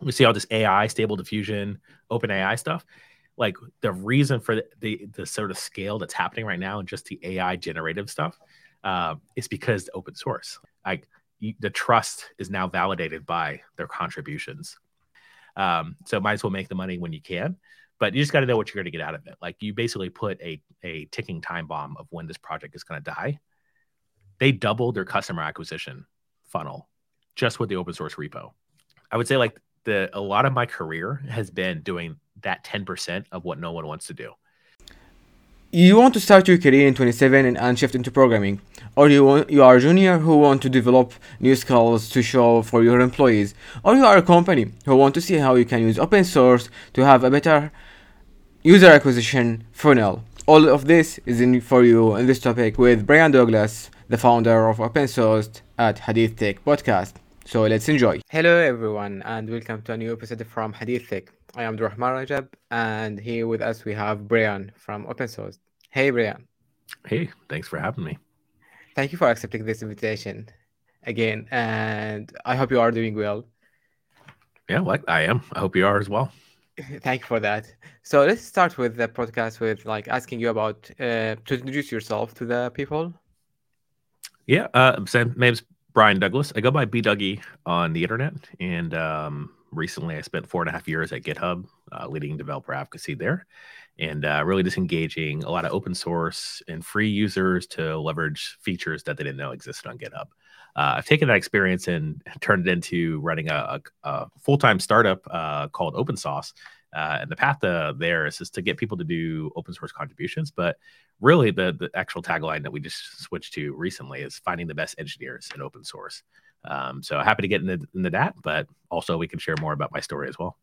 we see all this AI, stable diffusion, open AI stuff. Like the reason for the, the, the sort of scale that's happening right now and just the AI generative stuff uh, is because open source. Like the trust is now validated by their contributions. Um, so might as well make the money when you can, but you just got to know what you're going to get out of it. Like you basically put a a ticking time bomb of when this project is going to die. They doubled their customer acquisition funnel just with the open source repo. I would say like the a lot of my career has been doing that 10% of what no one wants to do. You want to start your career in 27 and shift into programming, or you want, you are a junior who want to develop new skills to show for your employees, or you are a company who want to see how you can use open source to have a better user acquisition funnel. All of this is in for you in this topic with Brian Douglas, the founder of Open Sauced at Hadith Tech Podcast. So let's enjoy. Hello everyone and welcome to a new episode from Hadith Tech. I am Rahman Rajab, and here with us we have Brian from Open Sauced. Hey, Brian. Hey, thanks for having me. Thank you for accepting this invitation again, and I hope you are doing well. Yeah, like I am. I hope you are as well. Thank you for that. So let's start with the podcast with like asking you about uh, to introduce yourself to the people. Yeah, uh, so my name's Brian Douglas. I go by B Dougie on the internet, and um, recently I spent four and a half years at GitHub, uh, leading developer advocacy there, and uh, really just engaging a lot of open source and free users to leverage features that they didn't know existed on GitHub. Uh, I've taken that experience and turned it into running a, a, a full time startup uh, called Open Sauced. Uh, and the path uh, there is just to get people to do open source contributions. But really, the, the actual tagline that we just switched to recently is finding the best engineers in open source. Um, so happy to get into, into that, but also we can share more about my story as well.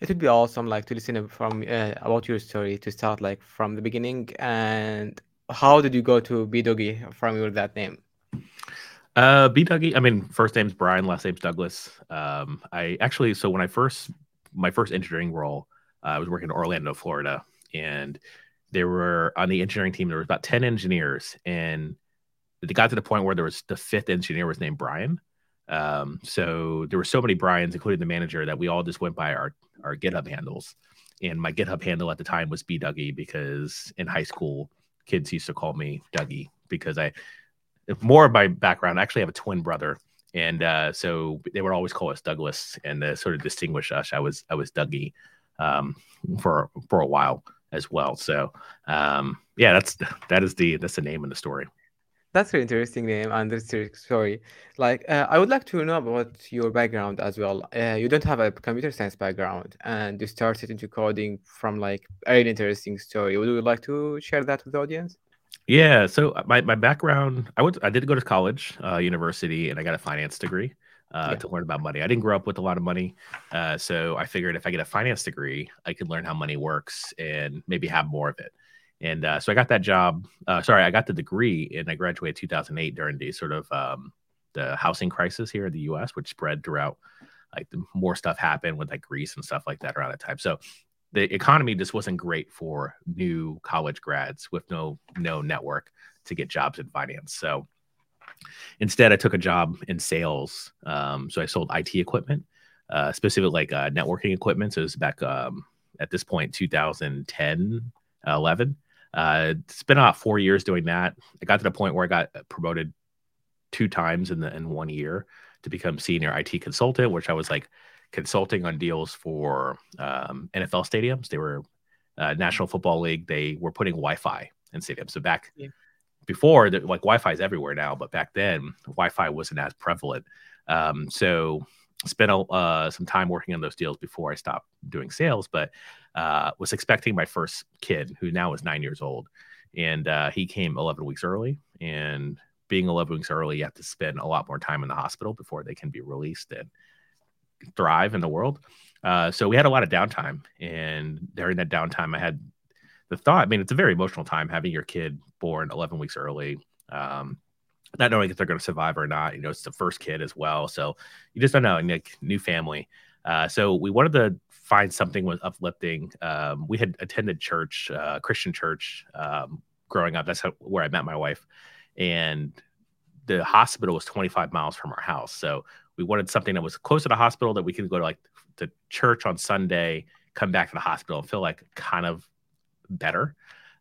It would be awesome, like to listen from uh, about your story to start, like from the beginning. And how did you go to B Dougie from your that name? Uh, B Dougie. I mean, first name's Brian, last name's Douglas. Um, I actually, so when I first my first engineering role, uh, I was working in Orlando, Florida, and there were on the engineering team there was about ten engineers, and it got to the point where there was the fifth engineer was named Brian. Um, so there were so many Brian's, including the manager, that we all just went by our our GitHub handles. And my GitHub handle at the time was B Dougie because in high school, kids used to call me Dougie because I, more of my background, I actually have a twin brother. And uh, so they would always call us Douglas and sort of distinguish us. I was I was Dougie um, for for a while as well. So um, yeah, that's that is the that's the name of the story. That's an interesting name and interesting story. Like, uh, I would like to know about your background as well. Uh, you don't have a computer science background, and you started into coding from like a really interesting story. Would you like to share that with the audience? Yeah. So uh, my, my background, I went, I did go to college, uh, university, and I got a finance degree uh, yeah. to learn about money. I didn't grow up with a lot of money, uh, so I figured if I get a finance degree, I could learn how money works and maybe have more of it. And uh, so I got that job. Uh, sorry, I got the degree and I graduated 2008 during the sort of um, the housing crisis here in the U.S., which spread throughout. Like the more stuff happened with like Greece and stuff like that around that time. So the economy just wasn't great for new college grads with no no network to get jobs in finance. So instead, I took a job in sales. Um, so I sold IT equipment, uh, specific like uh, networking equipment. So it was back um, at this point 2010, 11. Uh, been about four years doing that. I got to the point where I got promoted two times in the in one year to become senior IT consultant, which I was like consulting on deals for um, NFL stadiums. They were uh, National Football League. They were putting Wi-Fi in stadiums. So back yeah. before, the, like Wi-Fi is everywhere now, but back then Wi-Fi wasn't as prevalent. Um, so spent uh, some time working on those deals before I stopped doing sales, but uh, was expecting my first kid, who now is nine years old, and uh, he came 11 weeks early. And being 11 weeks early, you have to spend a lot more time in the hospital before they can be released and thrive in the world. Uh, so we had a lot of downtime, and during that downtime, I had the thought. I mean, it's a very emotional time having your kid born 11 weeks early. Um, not knowing if they're going to survive or not. You know, it's the first kid as well, so you just don't know. Like new family, uh, so we wanted to find something was uplifting. Um, we had attended church, uh, Christian church, um, growing up. That's how, where I met my wife, and the hospital was 25 miles from our house. So we wanted something that was close to the hospital that we could go to like to church on Sunday, come back to the hospital and feel like kind of better.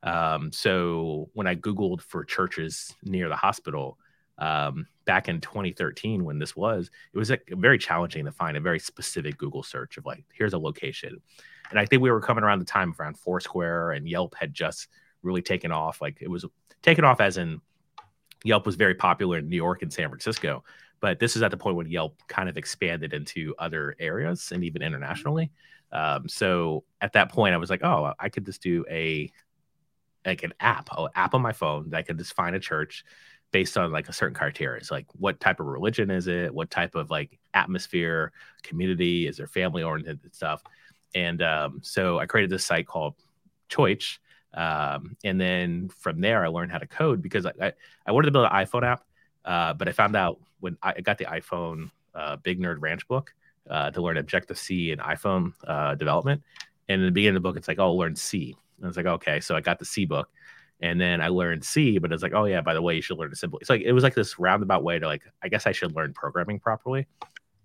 Um, so when I Googled for churches near the hospital um, back in 2013, when this was, it was like very challenging to find a very specific Google search of like, here's a location. And I think we were coming around the time around Foursquare and Yelp had just really taken off. Like it was taken off as in Yelp was very popular in New York and San Francisco. But this is at the point when Yelp kind of expanded into other areas and even internationally. Um, so at that point, I was like, oh, I could just do a like an app, an app on my phone that I could just find a church based on like a certain criteria. It's like what type of religion is it? What type of like atmosphere, community? Is there family oriented stuff? And um, so I created this site called Choice. Um, and then from there, I learned how to code because I, I, I wanted to build an iPhone app, uh, but I found out when I got the iPhone uh, Big Nerd Ranch book uh, to learn Objective C and iPhone uh, development. And in the beginning of the book, it's like, oh, learn C. And I was like, okay. So I got the C book. And then I learned C, but it's like, oh yeah, by the way, you should learn assembly. It's like it was like this roundabout way to like, I guess I should learn programming properly.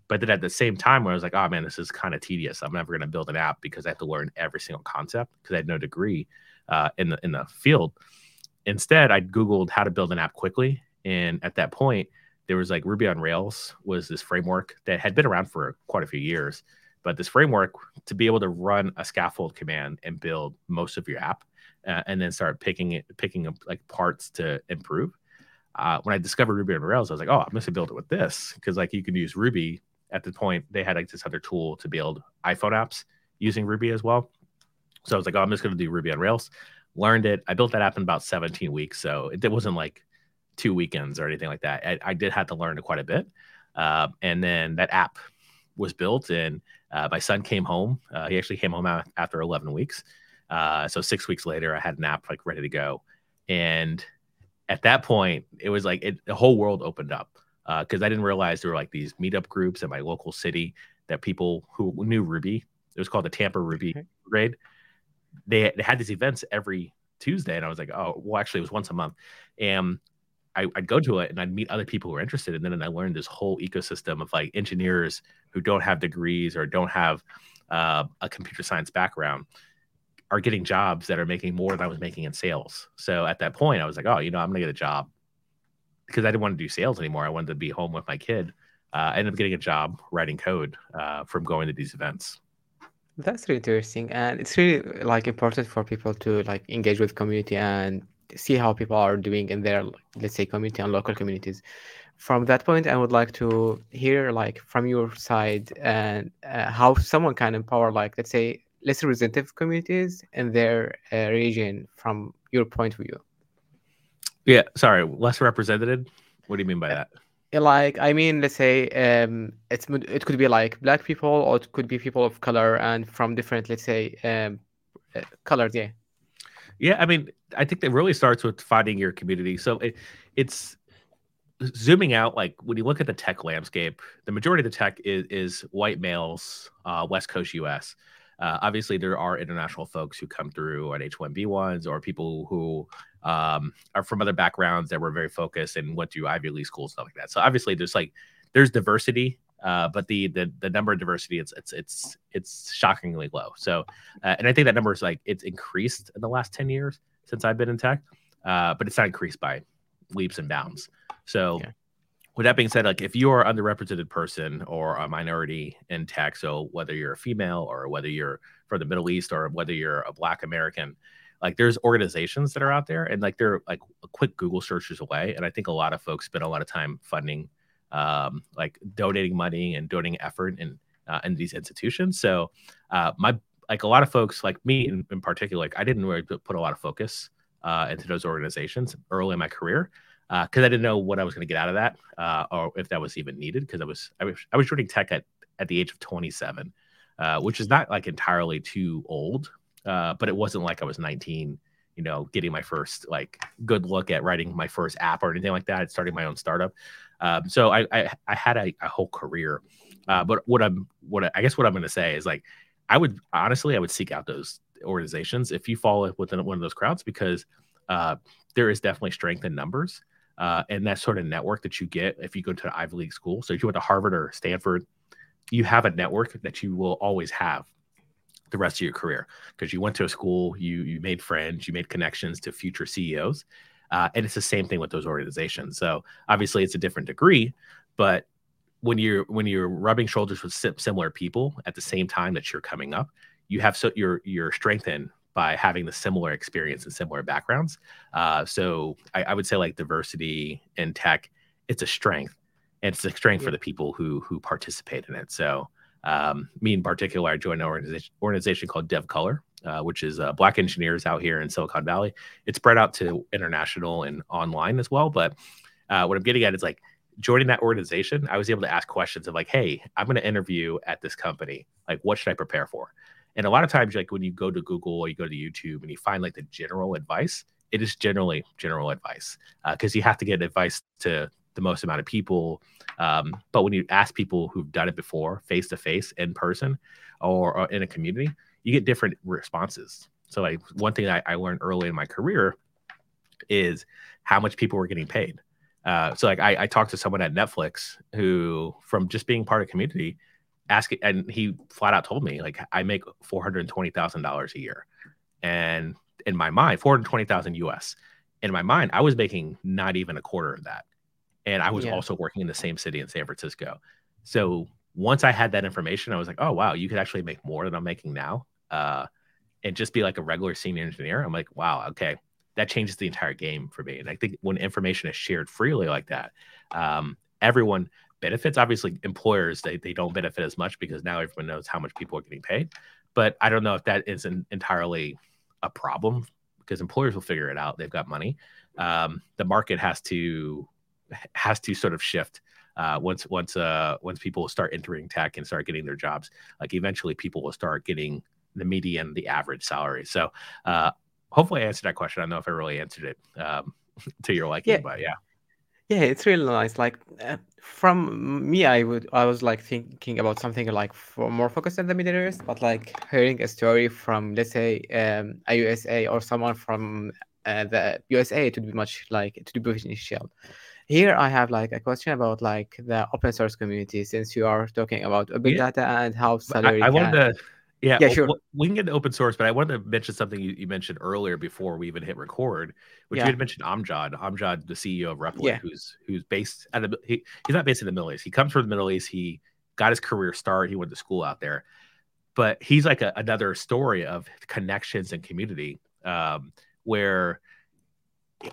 But then at the same time, where I was like, oh man, this is kind of tedious. I'm never going to build an app because I have to learn every single concept because I had no degree uh, in the in the field. Instead, I googled how to build an app quickly, and at that point, there was like Ruby on Rails was this framework that had been around for quite a few years. But this framework to be able to run a scaffold command and build most of your app, uh, and then start picking it, picking up like parts to improve. Uh, when I discovered Ruby on Rails, I was like, oh, I'm going to build it with this because like you can use Ruby. At the point, they had like this other tool to build iPhone apps using Ruby as well. So I was like, oh, I'm just going to do Ruby on Rails. Learned it. I built that app in about 17 weeks. So it, it wasn't like two weekends or anything like that. I, I did have to learn quite a bit. Uh, and then that app was built, and uh, my son came home. Uh, he actually came home after 11 weeks. Uh, so six weeks later, I had an app like ready to go. And at that point, it was like it, the whole world opened up because uh, I didn't realize there were like these meetup groups in my local city that people who knew Ruby. It was called the Tampa Ruby okay. Grade they, they had these events every Tuesday, and I was like, oh, well, actually, it was once a month, and I, would go to it and I'd meet other people who are interested, and then I learned this whole ecosystem of like engineers who don't have degrees or don't have uh, a computer science background are getting jobs that are making more than I was making in sales. So at that point, I was like, oh, you know, I'm gonna get a job because I didn't want to do sales anymore. I wanted to be home with my kid. Uh, I ended up getting a job writing code uh, from going to these events. That's really interesting, and it's really like important for people to like engage with community and see how people are doing in their let's say community and local communities. From that point, I would like to hear like from your side and uh, how someone can empower like let's say less representative communities in their uh, region from your point of view. Yeah, sorry, less represented. What do you mean by that? like i mean let's say um it's it could be like black people or it could be people of color and from different let's say um uh, colors yeah yeah i mean i think that really starts with finding your community so it, it's zooming out like when you look at the tech landscape the majority of the tech is, is white males uh, west coast us uh, obviously, there are international folks who come through on H-1B ones, or people who um, are from other backgrounds that were very focused and went to Ivy League schools, stuff like that. So obviously, there's like there's diversity, uh, but the, the the number of diversity it's it's it's it's shockingly low. So, uh, and I think that number is like it's increased in the last ten years since I've been in tech, uh, but it's not increased by leaps and bounds. So. Yeah with that being said, like if you are an underrepresented person or a minority in tech, so whether you're a female or whether you're from the Middle East or whether you're a Black American, like there's organizations that are out there and like they're like a quick Google searches away. And I think a lot of folks spend a lot of time funding, um, like donating money and donating effort in uh, in these institutions. So uh, my like a lot of folks like me in, in particular, like I didn't really put a lot of focus uh, into those organizations early in my career because uh, I didn't know what I was going to get out of that, uh, or if that was even needed. Because I was I was I was joining tech at at the age of 27, uh, which is not like entirely too old, uh, but it wasn't like I was 19, you know, getting my first like good look at writing my first app or anything like that. Starting my own startup, um, so I, I, I had a, a, whole career. Uh, but what I'm what I, I guess what I'm going to say is like I would honestly I would seek out those organizations if you fall within one of those crowds because uh, there is definitely strength in numbers uh, and that sort of network that you get if you go to an Ivy League school. So if you went to Harvard or Stanford, you have a network that you will always have the rest of your career because you went to a school, you you made friends, you made connections to future CEOs, uh, and it's the same thing with those organizations. So obviously, it's a different degree, but when you're when you're rubbing shoulders with similar people at the same time that you're coming up, you have so you're you're strengthened by having the similar experience and similar backgrounds. Uh, so I, I, would say like diversity in tech, it's a strength, and it's a strength yeah. for the people who who participate in it. So um, me in particular, I joined an organization, organization called DevColor, uh, which is uh, Black engineers out here in Silicon Valley. It's spread out to international and online as well. But uh, what I'm getting at is like joining that organization, I was able to ask questions of like, hey, I'm going to interview at this company. Like, what should I prepare for? And a lot of times, like when you go to Google or you go to YouTube and you find like the general advice, it is generally general advice because uh, you have to get advice to the most amount of people. Um, but when you ask people who've done it before, face to face, in person, or, or, in a community, you get different responses. So, like one thing I, I learned early in my career is how much people were getting paid. Uh, so, like I, I talked to someone at Netflix who, from just being part of community, asked, and he flat out told me like I make four hundred twenty thousand dollars a year, and in my mind, four hundred twenty thousand US. In my mind, I was making not even a quarter of that and I was yeah. also working in the same city in San Francisco. So once I had that information, I was like, oh wow, you could actually make more than I'm making now, uh, and just be like a regular senior engineer. I'm like, wow, okay, that changes the entire game for me. And I think when information is shared freely like that, um, everyone benefits. Obviously, employers they they don't benefit as much because now everyone knows how much people are getting paid. But I don't know if that is an entirely a problem because employers will figure it out. They've got money. Um, the market has to has to sort of shift uh, once once uh, once people start entering tech and start getting their jobs. Like eventually, people will start getting the median, the average salary. So uh, hopefully, I answered that question. I don't know if I really answered it um, to your liking, yeah. but yeah. Yeah, it's really nice. Like uh, from me, I would I was like thinking about something like for more focused on the Middle East, but like hearing a story from let's say um, a USA or someone from uh, the USA, it would be much like it would be beneficial. Here I have like a question about like the open source community since you are talking about big yeah. data and how salary. I, I wanted to, yeah, yeah, sure. we can get to open source, but I wanted to mention something you, you mentioned earlier before we even hit record, which yeah. you had mentioned Amjad, Amjad, the CEO of Replit, yeah. who's who's based at the he, he's not based in the Middle East. He comes from the Middle East. He got his career start. He went to school out there, but he's like a, another story of connections and community, um, where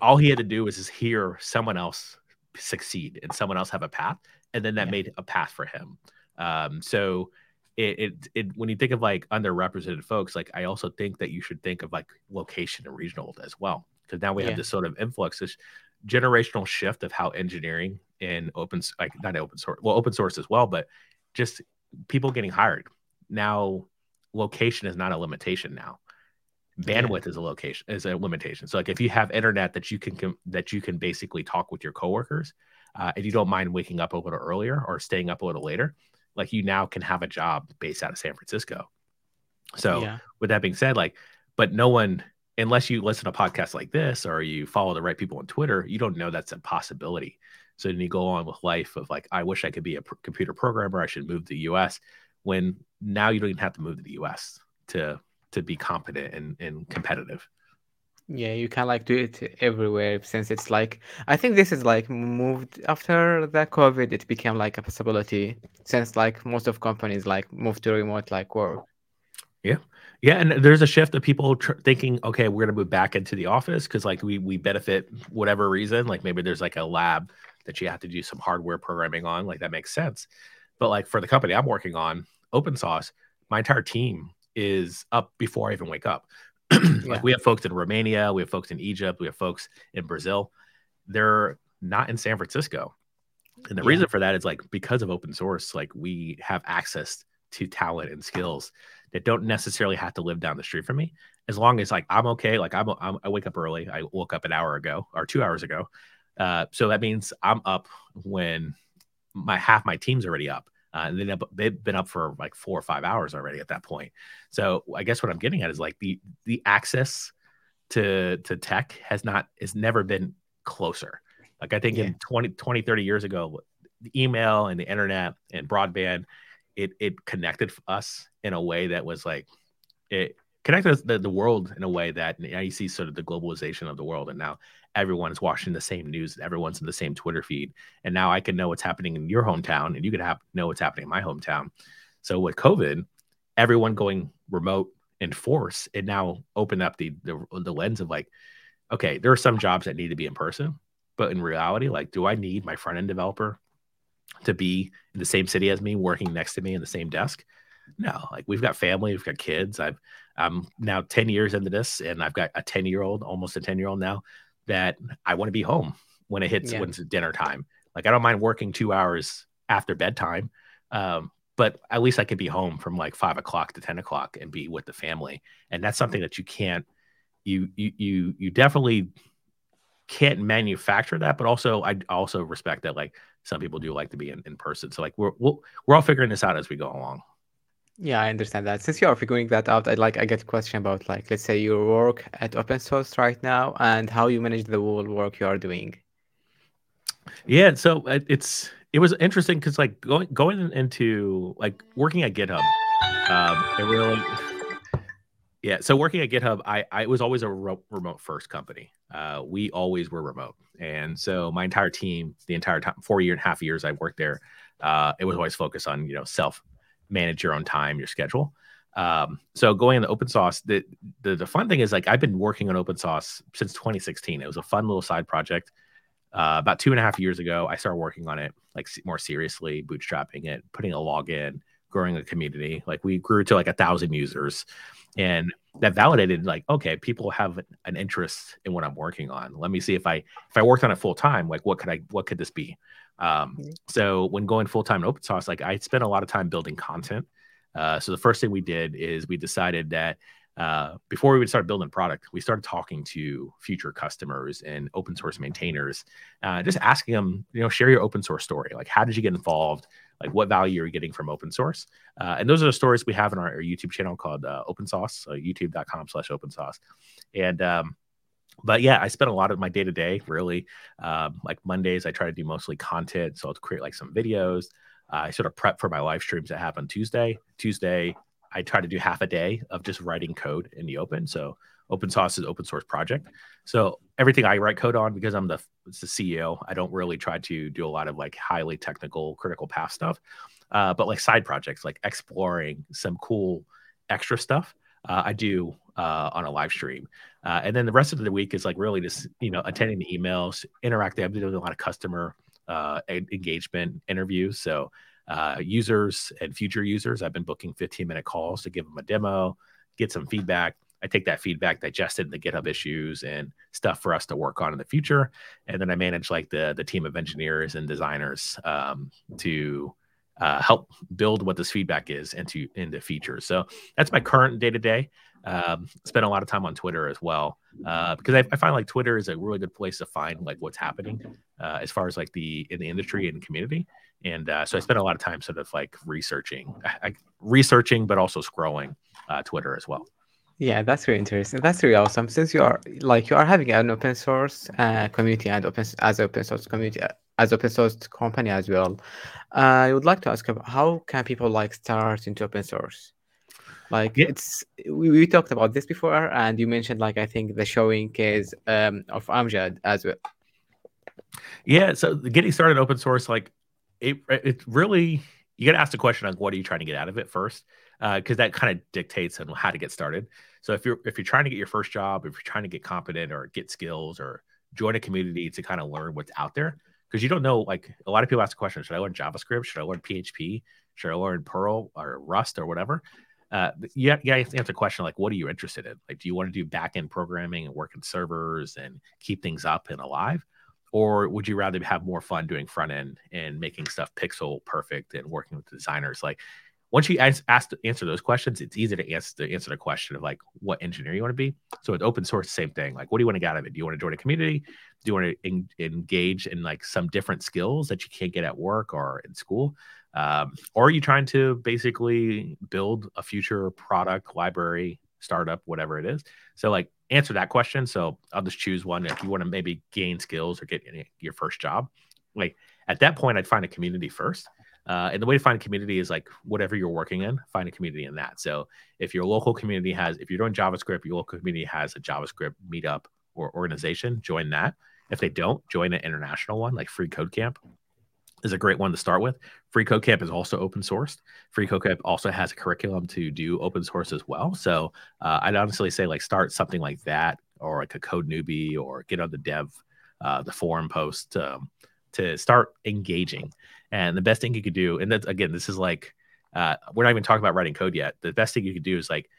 all he had to do was just hear someone else succeed and someone else have a path and then that yeah. made a path for him um, so it, it, it when you think of like underrepresented folks like i also think that you should think of like location and regional as well because now we yeah. have this sort of influx this generational shift of how engineering and open like not open source well open source as well but just people getting hired now location is not a limitation now bandwidth yeah. is a location is a limitation so like if you have internet that you can com- that you can basically talk with your coworkers uh, if you don't mind waking up a little earlier or staying up a little later like you now can have a job based out of san francisco so yeah. with that being said like but no one unless you listen to podcasts like this or you follow the right people on twitter you don't know that's a possibility so then you go on with life of like i wish i could be a pr- computer programmer i should move to the us when now you don't even have to move to the us to to be competent and, and competitive. Yeah, you can like do it everywhere since it's like I think this is like moved after the COVID. It became like a possibility since like most of companies like moved to remote like work. Yeah, yeah, and there's a shift of people tr- thinking, okay, we're gonna move back into the office because like we we benefit whatever reason. Like maybe there's like a lab that you have to do some hardware programming on. Like that makes sense. But like for the company I'm working on, Open Sauced, my entire team is up before I even wake up. like yeah. we have folks in Romania, we have folks in Egypt, we have folks in Brazil. They're not in San Francisco. And the yeah. reason for that is like because of open source, like we have access to talent and skills that don't necessarily have to live down the street from me. As long as like I'm okay, like I'm, I'm i wake up early. I woke up an hour ago or two hours ago. Uh, so that means I'm up when my half my team's already up. Uh, and then they've been up for like four or five hours already at that point. So I guess what I'm getting at is like the the access to to tech has not has never been closer. Like I think yeah. in 20, 20, 30 years ago, the email and the internet and broadband, it it connected us in a way that was like it connected the, the world in a way that now you see sort of the globalization of the world and now everyone's watching the same news everyone's in the same twitter feed. And now i can know what's happening in your hometown and you can have know what's happening in my hometown. So with covid everyone going remote in force it now opened up the, the the lens of like okay there are some jobs that need to be in person but in reality like do i need my front end developer to be in the same city as me working next to me in the same desk? No like we've got family we've got kids. I've i'm now 10 years into this and i've got a 10 year old almost a 10 year old now that i want to be home when it hits yeah. when it's dinner time. Like i don't mind working two hours after bedtime um, but at least i could be home from like five o'clock to 10 o'clock and be with the family. And that's something that you can't you you you, you definitely can't manufacture that but also i also respect that like some people do like to be in, in person. So like we're we will we're all figuring this out as we go along yeah, I understand that. Since you are figuring that out, I'd like I get a question about like let's say your work at Open Sauced right now and how you manage the whole work you are doing. Yeah, so it's it was interesting because like going going into like working at GitHub, um, it really yeah. So working at GitHub, I I was always a re- remote first company. Uh, we always were remote, and so my entire team, the entire time, four year and a half years I worked there, uh, it was always focused on you know self manage your own time, your schedule. Um, so going into Open Sauced, the, the, the fun thing is like I've been working on Open Sauced since 2016. It was a fun little side project. Uh, about two and a half years ago, I started working on it like more seriously, bootstrapping it, putting a login, growing a community. Like we grew to like a thousand users, and that validated like okay, people have an interest in what I'm working on. Let me see if I if I worked on it full time, like what could I what could this be? Um, mm-hmm. so when going full time in Open Sauced, like I spent a lot of time building content. Uh, so the first thing we did is we decided that uh, before we would start building product, we started talking to future customers and open source maintainers, uh, just asking them, you know, share your open source story. Like, how did you get involved? Like, what value are you getting from open source? Uh, and those are the stories we have in our, our YouTube channel called uh, Open Sauced, so youtube.com slash Open Sauced. And um, but yeah, I spend a lot of my day to day really. Um, like Mondays, I try to do mostly content. So I'll create like some videos. Uh, I sort of prep for my live streams that happen Tuesday. Tuesday, I try to do half a day of just writing code in the open. So open source is open source project. So everything I write code on because I'm the, the CEO, I don't really try to do a lot of like highly technical critical path stuff. Uh, but like side projects, like exploring some cool extra stuff, uh, I do uh, on a live stream. Uh, and then the rest of the week is like really just you know attending the emails, interacting. Been doing a lot of customer uh, engagement interviews. So uh, users and future users, I've been booking 15 minute calls to give them a demo, get some feedback. I take that feedback, digest it in the GitHub issues and stuff for us to work on in the future. And then I manage like the the team of engineers and designers um, to uh, help build what this feedback is into into features. So that's my current day to day. Spend a lot of time on Twitter as well uh, because I, I, find like Twitter is a really good place to find like what's happening uh, as far as like the in the industry and community. And uh, so I spend a lot of time sort of like researching, I, researching, but also scrolling uh, Twitter as well. Yeah, that's really interesting. That's really awesome. Since you are like you are having an open source uh, community and open as an open source community as open source company as well, uh, I would like to ask about how can people like start into open source? Like yeah. it's we, we talked about this before, and you mentioned like I think the showing case um, of Amjad as well. Yeah, so getting started open source, like it, it really you got to ask the question like, what are you trying to get out of it first? Because uh, that kind of dictates on how to get started. So if you're if you're trying to get your first job, if you're trying to get competent or get skills or join a community to kind of learn what's out there, because you don't know. Like a lot of people ask the question: Should I learn JavaScript? Should I learn PHP? Should I learn Perl or Rust or whatever? uh, you, have, you have to answer the question like, what are you interested in? Like, do you want to do back end programming and work in servers and keep things up and alive? Or would you rather have more fun doing front end and making stuff pixel perfect and working with designers? Like, once you ask, ask answer those questions, it's easy to answer to answer the question of like what engineer you want to be. So with open source, same thing. Like, what do you want to get out of it? Do you want to join a community? Do you want to en- engage in like some different skills that you can't get at work or in school? Um, or are you trying to basically build a future product library startup, whatever it is. So like answer that question. So I'll just choose one. If you want to maybe gain skills or get your first job, like at that point, I'd find a community first. Uh, and the way to find a community is like whatever you're working in, find a community in that. So if your local community has, if you're doing JavaScript, your local community has a JavaScript meetup or organization, join that. If they don't, join an international one like Free Code Camp is a great one to start with. Free Code Camp is also open sourced. Free Code Camp also has a curriculum to do open source as well. So uh, I'd honestly say like start something like that or like a code newbie or get on the dev, uh, the forum post um, to start engaging. And the best thing you could do, and that's again, this is like uh, we're not even talking about writing code yet. The best thing you could do is like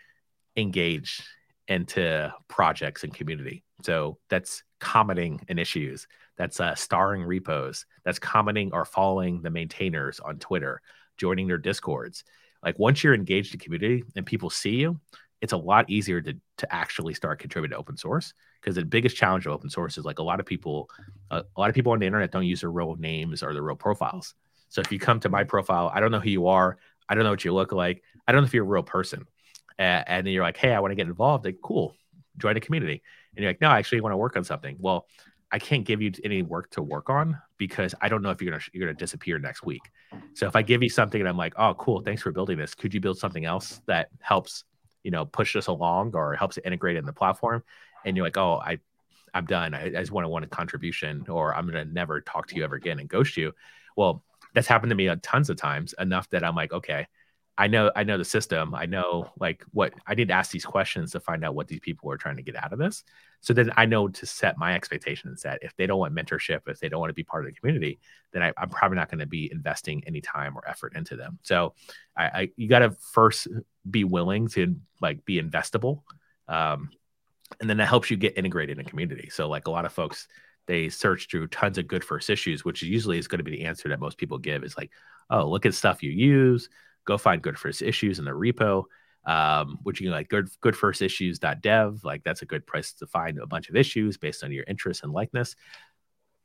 engage into projects and community. So that's commenting in issues. That's uh, starring repos. That's commenting or following the maintainers on Twitter, joining their discords. Like once you're engaged in community and people see you, it's a lot easier to to actually start contributing to open source because the biggest challenge of open source is like a lot of people uh, a lot of people on the internet don't use their real names or their real profiles. So if you come to my profile i don't know who you are i don't know what you look like i don't know if you're a real person. Uh, and then you're like hey i want to get involved like cool join a community. And you're like no i actually want to work on something. Well I can't give you any work to work on because I don't know if you're gonna you're gonna disappear next week. So if I give you something and I'm like, oh, cool, thanks for building this. Could you build something else that helps you know push us along or helps it integrate in the platform and you're like oh i i'm done i, I just want to want a contribution or i'm gonna never talk to you ever again and ghost you well that's happened to me uh, tons of times enough that i'm like okay I know I know the system. I know like what I need to ask these questions to find out what these people are trying to get out of this. So then I know to set my expectations that if they don't want mentorship, if they don't want to be part of the community, then I, am probably not going to be investing any time or effort into them. So I, I you got to first be willing to like be investable, um, and then that helps you get integrated in community. So like a lot of folks, they search through tons of good first issues, which usually is going to be the answer that most people give is like, oh, look at stuff you use. Go find good first issues in the repo. Um, which you can like good good first issues.dev like that's a good place to find a bunch of issues based on your interest and likeness.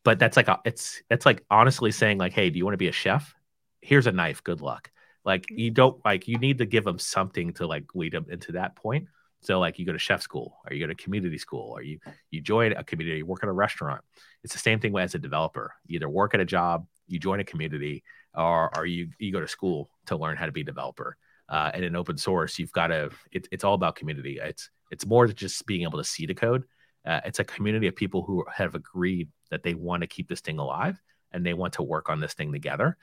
But that's like a, it's it's like honestly saying like hey do you want to be a chef? Here's a knife. Good luck like you don't like you need to give them something to like lead them into that point so like you go to chef school or you go to community school or you you join a community you work at a restaurant it's the same thing as a developer you either work at a job you join a community or, or you you go to school to learn how to be a developer. Uh, and in open source, you've got to. It, it's all about community. It's it's more than just being able to see the code. Uh, it's a community of people who have agreed that they want to keep this thing alive and they want to work on this thing together,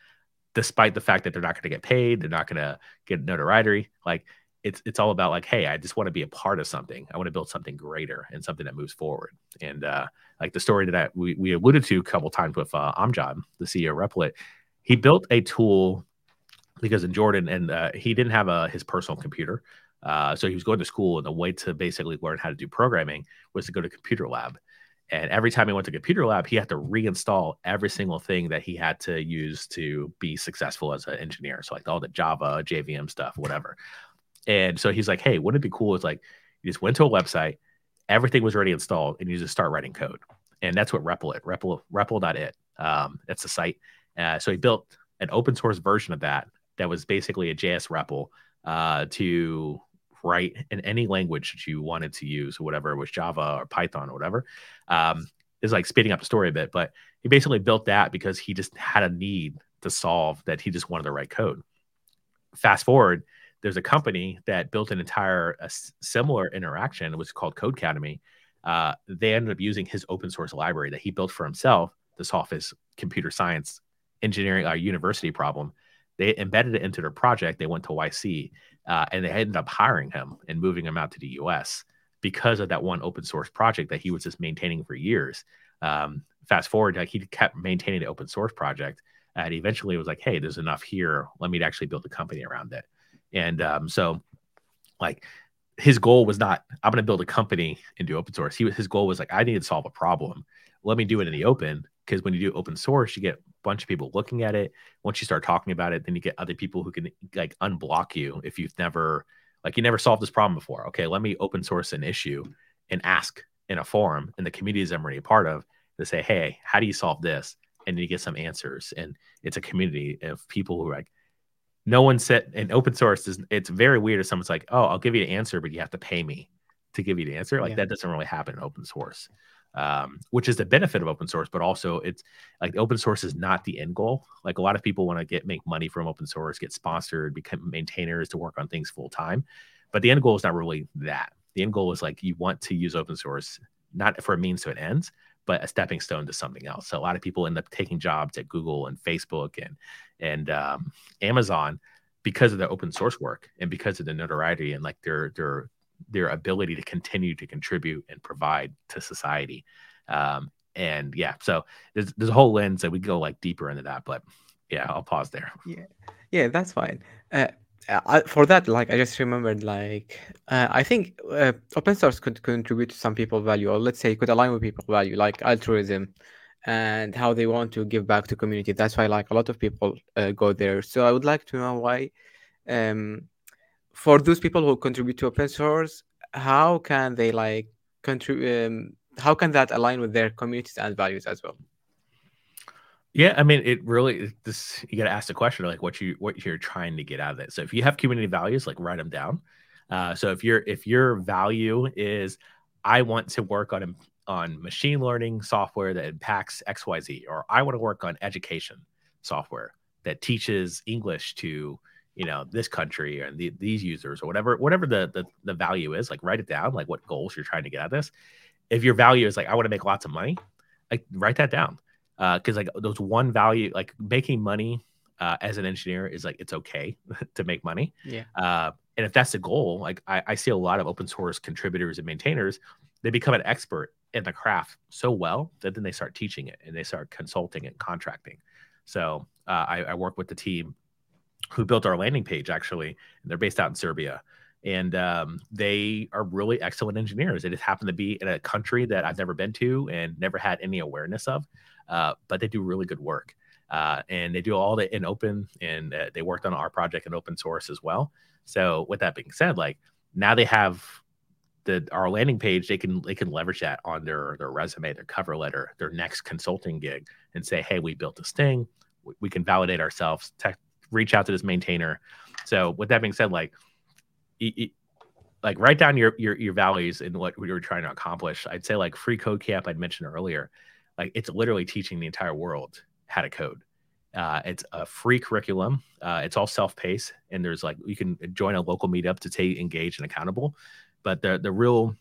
despite the fact that they're not going to get paid, they're not going to get notoriety. Like it's it's all about like, hey, I just want to be a part of something. I want to build something greater and something that moves forward. And uh, like the story that I, we we alluded to a couple times with uh, Amjad, the CEO of Replit, he built a tool because in Jordan, and uh, he didn't have a his personal computer, uh, so he was going to school, and the way to basically learn how to do programming was to go to computer lab. And every time he went to computer lab, he had to reinstall every single thing that he had to use to be successful as an engineer. So like all the Java, JVM stuff, whatever. And so he's like, hey, wouldn't it be cool? It's like you just went to a website, everything was already installed, and you just start writing code. And that's what REPL, REPL, REPL.it. Um, that's the site. Uh, so he built an open source version of that that was basically a JS REPL uh, to write in any language that you wanted to use, or whatever it was Java or Python or whatever. Um, is like speeding up the story a bit, but he basically built that because he just had a need to solve that he just wanted to write code. Fast forward, there's a company that built an entire similar interaction. It was called Codecademy. Uh, they ended up using his open source library that he built for himself to solve his computer science engineering uh, university problem. They embedded it into their project. They went to YC uh, and they ended up hiring him and moving him out to the US because of that one open source project that he was just maintaining for years. Um, fast forward, like he kept maintaining the open source project, and eventually it was like, hey, there's enough here. Let me actually build a company around it. And um, so, like, his goal was not I'm going to build a company and do open source. He his goal was like I need to solve a problem. Let me do it in the open because when you do open source, you get a bunch of people looking at it. Once you start talking about it, then you get other people who can like unblock you if you've never like you never solved this problem before. Okay, let me open source an issue and ask in a forum and the communities I'm already a part of to say, hey, how do you solve this? And you get some answers. And it's a community of people who are like, no one said in open source is it's very weird if someone's like, oh, I'll give you an answer, but you have to pay me to give you the answer. Like yeah. that doesn't really happen in open source. Um, which is the benefit of open source, but also it's like open source is not the end goal. Like a lot of people want to get make money from open source, get sponsored, become maintainers to work on things full time. But the end goal is not really that. The end goal is like you want to use open source not for a means to an end, but a stepping stone to something else. So a lot of people end up taking jobs at Google and Facebook and and um, Amazon because of the open source work and because of the notoriety and like their their their ability to continue to contribute and provide to society. Um, and yeah, so there's there's a whole lens that we go like deeper into that, but yeah, I'll pause there. Yeah, yeah, that's fine. Uh, I, for that, like I just remembered, like uh, I think uh, open source could contribute to some people value, or let's say could align with people value, like altruism and how they want to give back to community. That's why like a lot of people uh, go there. So I would like to know why, um, for those people who contribute to open source, how can they like contribute? Um, how can that align with their communities and values as well? Yeah, I mean, it really this you got to ask the question like what you what you're trying to get out of it. So if you have community values, like write them down. Uh, so if your if your value is I want to work on on machine learning software that impacts X Y Z, or I want to work on education software that teaches English to you know this country and the, these users or whatever whatever the, the the value is, like write it down, like what goals you're trying to get out of this. If your value is like I want to make lots of money, like write that down. Because uh, like those one value like making money uh, as an engineer is like it's okay to make money. Yeah. Uh, and if that's the goal like I, I, see a lot of open source contributors and maintainers they become an expert in the craft so well that then they start teaching it and they start consulting and contracting. So uh, I, I work with the team who built our landing page actually and they're based out in serbia and um, they are really excellent engineers. They just happen to be in a country that I've never been to and never had any awareness of uh, but they do really good work. Uh, and they do all that in open, and uh, they worked on our project in open source as well. So, with that being said, like now they have the our landing page, they can they can leverage that on their their resume, their cover letter, their next consulting gig, and say, hey, we built this thing. We, we can validate ourselves. Tech, reach out to this maintainer. So, with that being said, like. like write down your, your your values and what we were trying to accomplish. I'd say like free code camp I'd mentioned earlier like it's literally teaching the entire world how to code. Uh, it's a free curriculum. Uh, it's all self-paced, and there's like you can join a local meetup to stay engaged and accountable. But the the real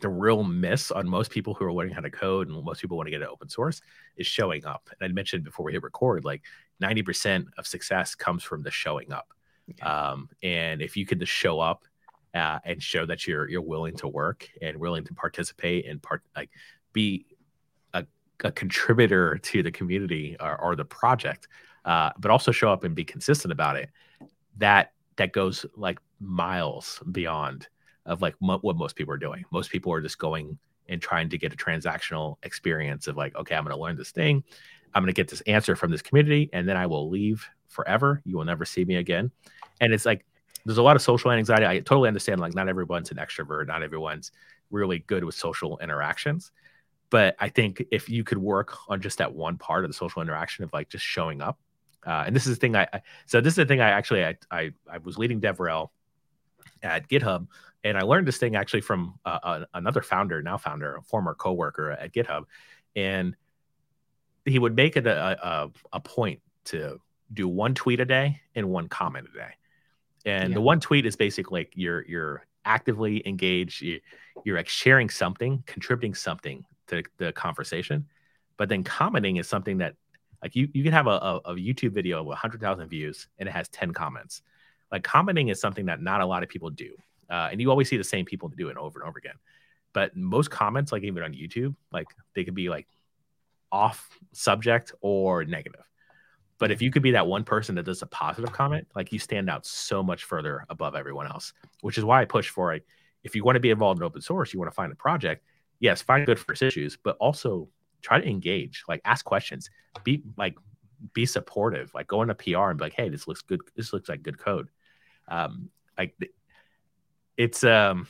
the real miss on most people who are learning how to code and most people want to get it open source is showing up. And I mentioned before we hit record, like 90% of success comes from the showing up. Um, and if you can just show up uh, and show that you're you're willing to work and willing to participate and part like be a contributor to the community or, or the project, uh, but also show up and be consistent about it. That that goes like miles beyond of like what most people are doing. Most people are just going and trying to get a transactional experience of like, okay, I'm going to learn this thing. I'm going to get this answer from this community, and then I will leave forever. You will never see me again. And it's like there's a lot of social anxiety. I totally understand. Like, not everyone's an extrovert. Not everyone's really good with social interactions but I think if you could work on just that one part of the social interaction of like just showing up, uh, and this is the thing I, I, so this is the thing I actually I I, I was leading DevRel at GitHub, and I learned this thing actually from uh, uh, another founder, now founder, a former coworker at GitHub, and he would make it a, a, a point to do one tweet a day and one comment a day. And yeah. the one tweet is basically like you're you're actively engaged, you, you're like sharing something, contributing something to the conversation. But then commenting is something that like you you can have a, a, a YouTube video with 100,000 views and it has 10 comments. Like commenting is something that not a lot of people do. Uh, and you always see the same people do it over and over again. But most comments, like even on YouTube, like they could be like off subject or negative. But if you could be that one person that does a positive comment, like you stand out so much further above everyone else, which is why I push for it. If you want to be involved in open source, you want to find a project, yes, find good first issues, but also try to engage, like ask questions, be like be supportive, like go into PR and be like, hey, this looks good. This looks like good code. Um, like it's um,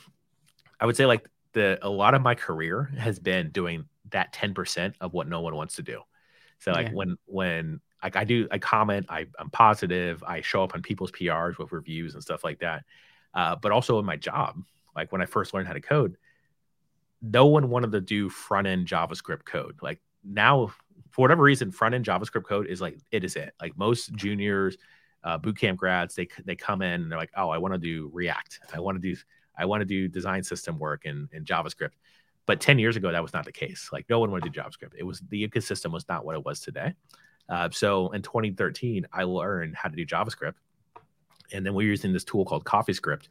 I would say like the a lot of my career has been doing that 10% of what no one wants to do. So like yeah. when when like I do, I comment, I, I'm positive, I show up on people's PRs with reviews and stuff like that. Uh, but also in my job, like when I first learned how to code, no one wanted to do front end JavaScript code. Like now, for whatever reason, front end JavaScript code is like it is it. Like most juniors, uh, bootcamp grads, they they come in and they're like, oh, I want to do React. I want to do I want to do design system work in, in JavaScript. But 10 years ago, that was not the case. Like no one wanted to do JavaScript. It was the ecosystem was not what it was today. Uh, so in 2013, I learned how to do JavaScript. And then we are using this tool called CoffeeScript,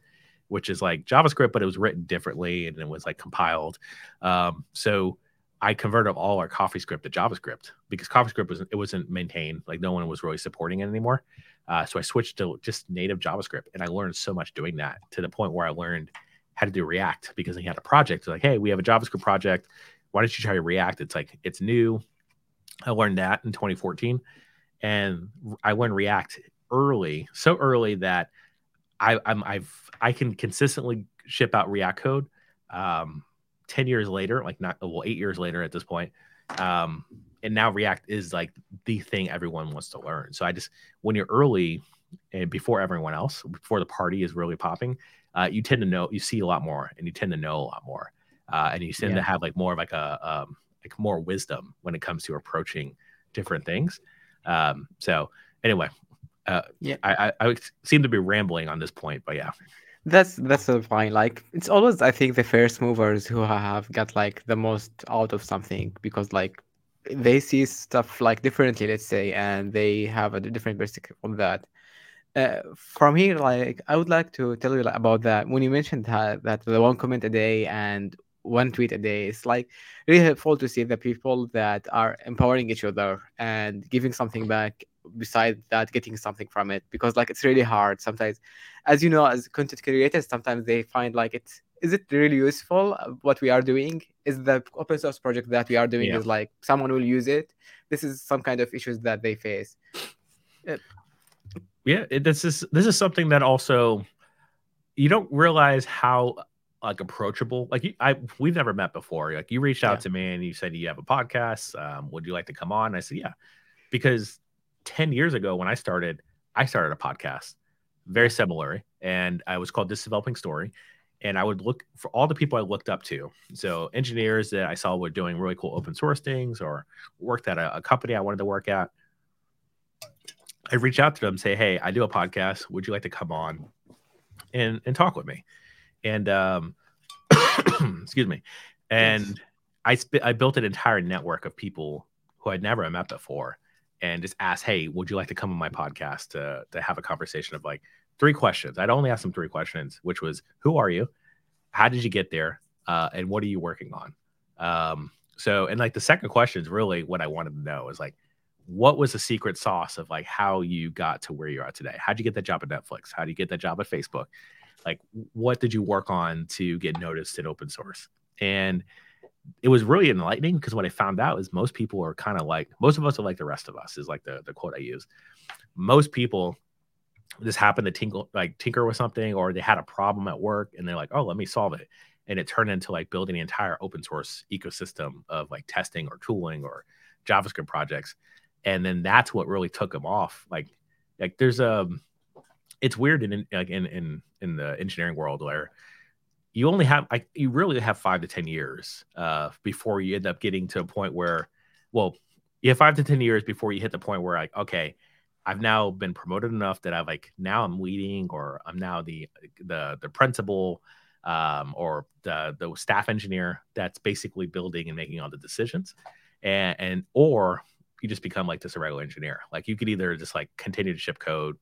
which is like JavaScript, but it was written differently and it was like compiled. Um, so I converted all our CoffeeScript to JavaScript because CoffeeScript was it wasn't maintained, like no one was really supporting it anymore. Uh, so I switched to just native JavaScript, and I learned so much doing that to the point where I learned how to do React because he had a project like, hey, we have a JavaScript project. Why don't you try React? It's like it's new. I learned that in 2014, and I learned React early, so early that I, I'm I've I can consistently ship out React code. Um, 10 years later, like not well, eight years later at this point. Um, and now React is like the thing everyone wants to learn. So I just when you're early and before everyone else, before the party is really popping, uh, you tend to know you see a lot more and you tend to know a lot more. Uh, and you tend yeah. to have like more of like a um, like more wisdom when it comes to approaching different things. Um, so anyway, uh, yeah, I, I, I seem to be rambling on this point, but yeah. That's that's fine. Like it's always I think the first movers who have got like the most out of something because like they see stuff like differently, let's say, and they have a different perspective on that. Uh, from here, like I would like to tell you about that. When you mentioned that, that the one comment a day and one tweet a day. It's like really helpful to see the people that are empowering each other and giving something back besides that getting something from it because like it's really hard sometimes as you know as content creators sometimes they find like it's is it really useful uh, what we are doing is the open source project that we are doing yeah. is like someone will use it this is some kind of issues that they face uh, yeah it, this is this is something that also you don't realize how like approachable. Like you, I, we've never met before. Like you reached out yeah. to me and you said you have a podcast. Um, would you like to come on? I said yeah, because ten years ago when I started, I started a podcast, very similar, and I was called This Developing Story. And I would look for all the people I looked up to. So engineers that I saw were doing really cool open source things or worked at a, a company I wanted to work at. I'd reach out to them, say, "Hey, I do a podcast. Would you like to come on and and talk with me?" and um, excuse me, and yes. I sp- I built an entire network of people who I'd never met before, and just asked, "Hey, would you like to come on my podcast to to have a conversation of like three questions?" I'd only ask them three questions, which was, "Who are you? How did you get there? Uh, and what are you working on?" Um, so, and like the second question is really what I wanted to know is like, what was the secret sauce of like how you got to where you are today? How'd you get that job at Netflix? How do you get that job at Facebook? like what did you work on to get noticed in open source and it was really enlightening because what i found out is most people are kind of like most of us are like the rest of us is like the, the quote i use most people this happened to tinkle like tinker with something or they had a problem at work and they're like oh let me solve it. And it turned into like building an entire open source ecosystem of like testing or tooling or javascript projects. And then that's what really took them off. Like like there's a um, it's weird in like in in in the engineering world where you only have like you really have five to ten years uh, before you end up getting to a point where, well, you have five to ten years before you hit the point where like okay, I've now been promoted enough that I've like now I'm leading or I'm now the the the principal um, or the the staff engineer that's basically building and making all the decisions, and and or you just become like this a regular engineer. Like you could either just like continue to ship code,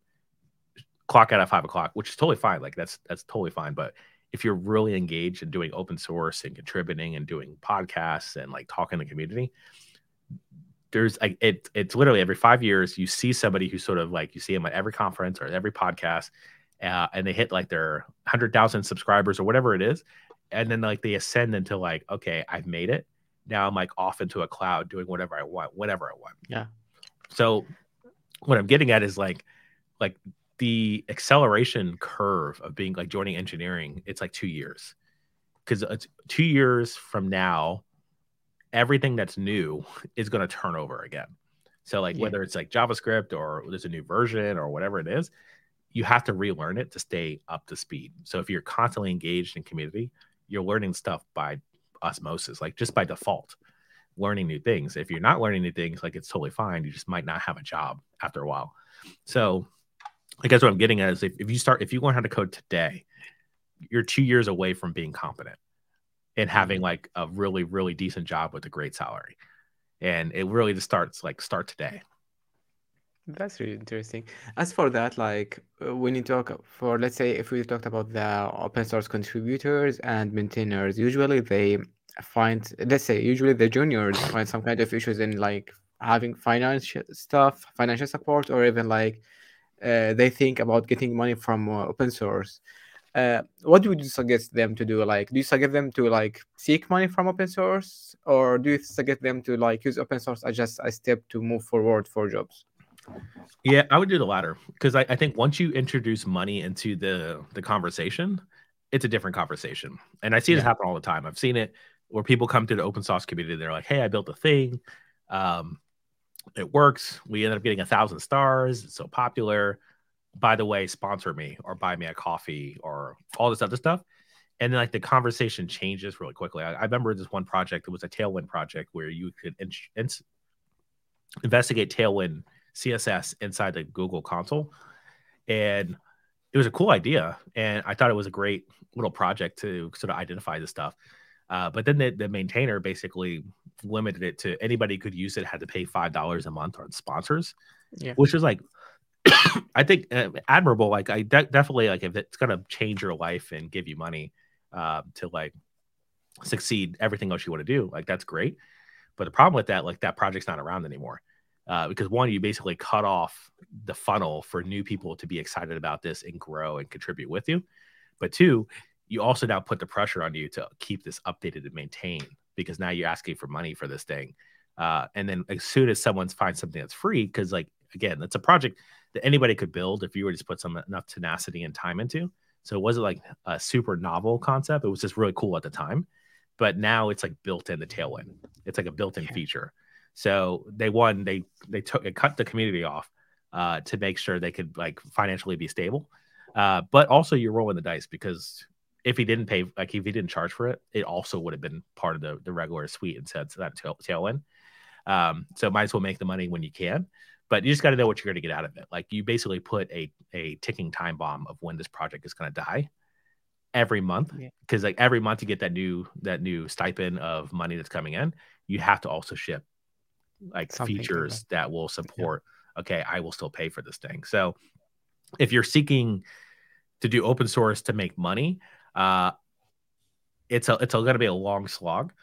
clock out at five o'clock, which is totally fine. Like that's that's totally fine. But if you're really engaged in doing open source and contributing and doing podcasts and like talking to the community, there's like it it's literally every five years you see somebody who sort of like you see them at every conference or every podcast uh, and they hit like their 100,000 subscribers or whatever it is and then like they ascend into like okay I've made it. Now I'm like off into a cloud doing whatever I want whenever I want. Yeah. So what I'm getting at is like like the acceleration curve of being like joining engineering, it's like two years. Because it's two years from now, everything that's new is going to turn over again. So like yeah. whether it's like JavaScript or there's a new version or whatever it is, you have to relearn it to stay up to speed. So if you're constantly engaged in community, you're learning stuff by osmosis, like just by default, learning new things. If you're not learning new things, like it's totally fine. You just might not have a job after a while. So I guess what I'm getting at is if, if you start if you learn how to code today, you're two years away from being competent and having mm-hmm. like a really, really decent job with a great salary. And it really just starts like start today. That's really interesting. As for that like uh, when you talk for let's say if we talked about the open source contributors and maintainers usually they find let's say usually the juniors find some kind of issues in like having financial stuff financial support or even like uh, they think about getting money from uh, open source uh, what would you suggest them to do? Like, do you suggest them to like seek money from open source, or do you suggest them to like use open source as just a step to move forward for jobs? Yeah, I would do the latter because I, I think once you introduce money into the the conversation, it's a different conversation, and I see yeah. it happen all the time. I've seen it where people come to the open source community. They're like, "Hey, I built a thing. Um, it works. We ended up getting a thousand stars. It's so popular." By the way, sponsor me or buy me a coffee or all this other stuff. And then like the conversation changes really quickly. I, I remember this one project, it was a Tailwind project where you could in, in, investigate Tailwind CSS inside the Google console. And it was a cool idea. And I thought it was a great little project to sort of identify the stuff. Uh, but then the, the, maintainer basically limited it to anybody could use it, had to pay $5 a month on sponsors, yeah. which was like I think uh, admirable. Like I de- definitely like if it's gonna change your life and give you money uh, to like succeed everything else you want to do, like that's great. But the problem with that, like that project's not around anymore. Uh, because one, you basically cut off the funnel for new people to be excited about this and grow and contribute with you. But two, you also now put the pressure on you to keep this updated and maintained because now you're asking for money for this thing. Uh, and then as soon as someone finds something that's free, because like again, it's a project that anybody could build if you were to just put some enough tenacity and time into. So it wasn't like a super novel concept. It was just really cool at the time. But now it's like built in the tailwind. It's like a built-in yeah. feature. So they won, they they took it cut the community off uh, to make sure they could like financially be stable. Uh, but also you're rolling the dice because if he didn't pay, like if he didn't charge for it, it also would have been part of the, the regular suite instead. of that tail, tailwind. Um, so might as well make the money when you can but you just got to know what you're going to get out of it. Like you basically put a a ticking time bomb of when this project is going to die every month because yeah. like every month you get that new that new stipend of money that's coming in. You have to also ship like Something features that. that will support. Yeah. Okay, I will still pay for this thing. So if you're seeking to do open source to make money, uh, it's a it's going to be a long slog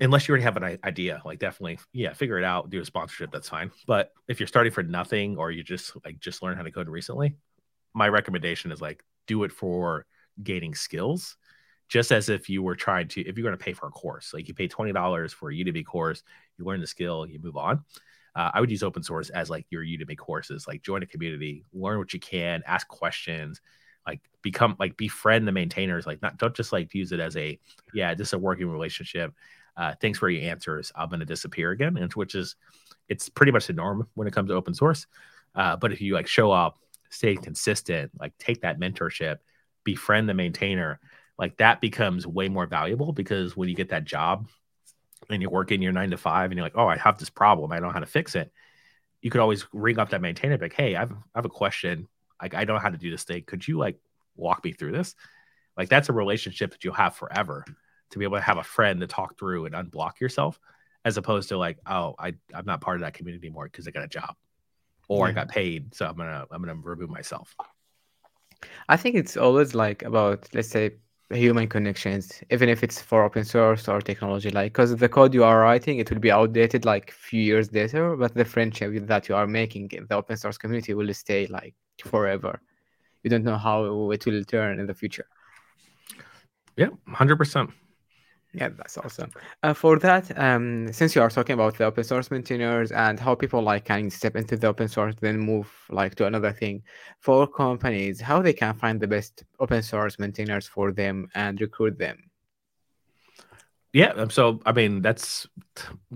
unless you already have an idea like definitely yeah figure it out do a sponsorship that's fine. But if you're starting for nothing or you just like just learn how to code recently my recommendation is like do it for gaining skills. Just as if you were trying to if you're going to pay for a course like you pay $20 for a udemy course you learn the skill you move on. Uh, i would use open source as like your udemy courses like join a community learn what you can ask questions like become like befriend the maintainers like not don't just like use it as a yeah is a working relationship. Uh, thanks for your answers. I'm going to disappear again and which is it's pretty much the norm when it comes to open source. Uh, but if you like show up stay consistent like take that mentorship befriend the maintainer like that becomes way more valuable because when you get that job and you're working your nine to five and you're like oh i have this problem. I don't know how to fix it. You could always ring up that maintainer like hey I've, i have a question like I don't know how to do this thing. Could you like walk me through this? Like that's a relationship that you'll have forever to be able to have a friend to talk through and unblock yourself, as opposed to like, oh, I I'm not part of that community anymore because I got a job, or yeah. I got paid, so I'm gonna I'm gonna remove myself. I think it's always like about let's say human connections, even if it's for open source or technology. Like, because the code you are writing, it will be outdated like few years later, but the friendship that you are making in the open source community will stay like forever. You don't know how it will turn in the future. Yeah, hundred percent. Yeah, that's awesome. Uh, for that, um, since you are talking about the open source maintainers and how people like can step into the open source, then move like to another thing, for companies, how they can find the best open source maintainers for them and recruit them. Yeah, um, so I mean that's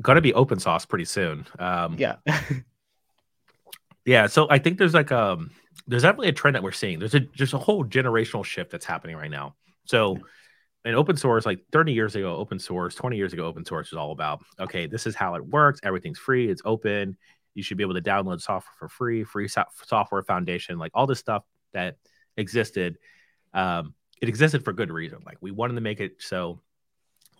going to be Open Sauced pretty soon. Um, yeah, yeah. So I think there's like um there's definitely a trend that we're seeing. There's a there's a whole generational shift that's happening right now. So in open source, like 30 years ago, open source, 20 years ago, open source was all about okay, this is how it works. Everything's free. It's open. You should be able to download software for free. Free so- software foundation, like all this stuff that existed. Um, it existed for good reason. Like we wanted to make it so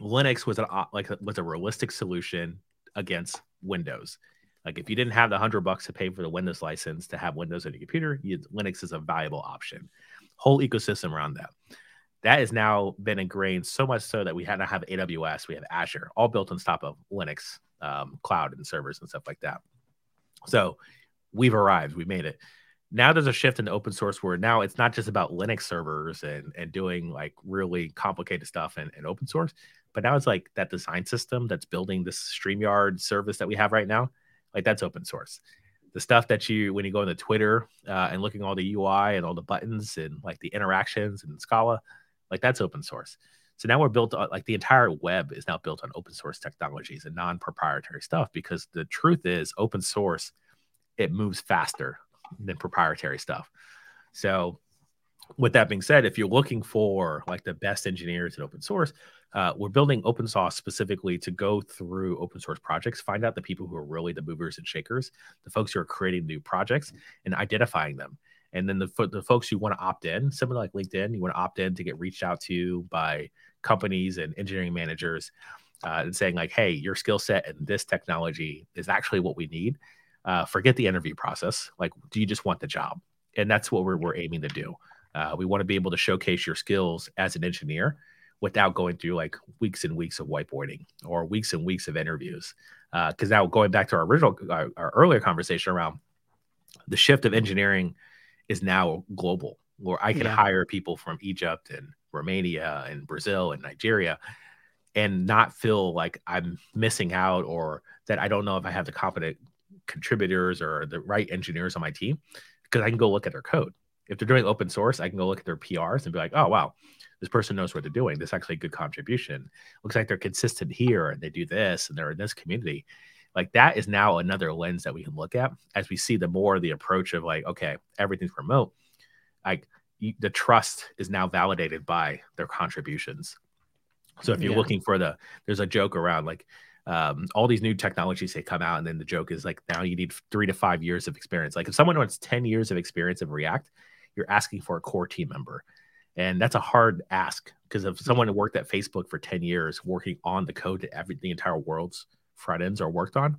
Linux was an like was a realistic solution against Windows. Like if you didn't have the hundred bucks to pay for the Windows license to have Windows on your computer, you, Linux is a valuable option. Whole ecosystem around that. That has now been ingrained so much so that we had to have AWS, we have Azure, all built on top of Linux um, cloud and servers and stuff like that. So we've arrived, we made it. Now there's a shift in open source where now it's not just about Linux servers and, and doing like really complicated stuff in, in open source, but now it's like that design system that's building this StreamYard service that we have right now like that's open source. The stuff that you when you go into Twitter uh, and looking all the UI and all the buttons and like the interactions and Scala, like that's Open Sauced. So now we're built on like the entire web is now built on open source technologies and non-proprietary stuff because the truth is open source it moves faster than proprietary stuff. So with that being said, if you're looking for like the best engineers in open source, uh, we're building open source specifically to go through open source projects, find out the people who are really the movers and shakers, the folks who are creating new projects, and identifying them. And then the the folks who want to opt in, similar like LinkedIn, you want to opt in to get reached out to by companies and engineering managers, uh, and saying like, "Hey, your skill set and this technology is actually what we need." Uh, forget the interview process. Like, do you just want the job? And that's what we're, we're aiming to do. Uh, we want to be able to showcase your skills as an engineer without going through like weeks and weeks of whiteboarding or weeks and weeks of interviews. Because uh, now going back to our original, our, our, earlier conversation around the shift of engineering is now global, where I can yeah. hire people from Egypt and Romania and Brazil and Nigeria and not feel like I'm missing out or that I don't know if I have the competent contributors or the right engineers on my team because I can go look at their code. If they're doing open source, I can go look at their PRs and be like, oh, wow, this person knows what they're doing. This is actually a good contribution. Looks like they're consistent here and they do this and they're in this community. Like that is now another lens that we can look at as we see the more the approach of like, okay, everything's remote. Like the trust is now validated by their contributions. So if you're yeah. looking for the, there's a joke around like um, all these new technologies they come out, and then the joke is like now you need three to five years of experience. Like if someone wants 10 years of experience of React, you're asking for a core team member. And that's a hard ask because if someone worked at Facebook for 10 years working on the code to every the entire world's front ends are worked on,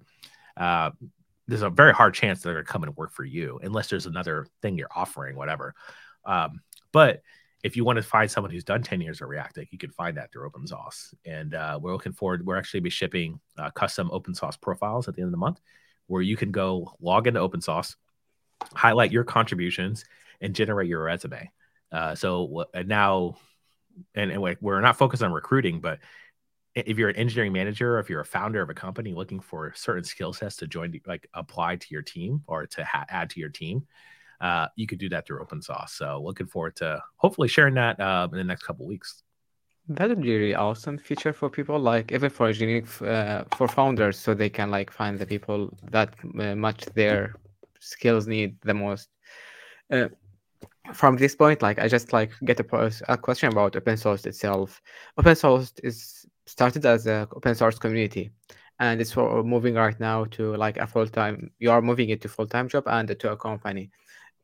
uh, there's a very hard chance they're going to come and work for you unless there's another thing you're offering, whatever. Um, but if you want to find someone who's done 10 years of React, you can find that through open source. And uh, we're looking forward, we're actually be shipping uh, custom open source profiles at the end of the month where you can go log into Open Sauced, highlight your contributions, and generate your resume. Uh, so and now, and, and we're not focused on recruiting, but if you're an engineering manager, or if you're a founder of a company looking for certain skill sets to join, like apply to your team or to ha- add to your team, uh, you could do that through Open Sauced. So looking forward to hopefully sharing that uh, in the next couple weeks. That would be really awesome feature for people, like even for engineering, uh, for founders, so they can like find the people that uh, match their skills need the most. Uh, from this point, like I just like get a, a question about Open Sauced itself. Open Sauced is started as a open source community, and it's for moving right now to like a full time. You are moving it to full time job and to a company.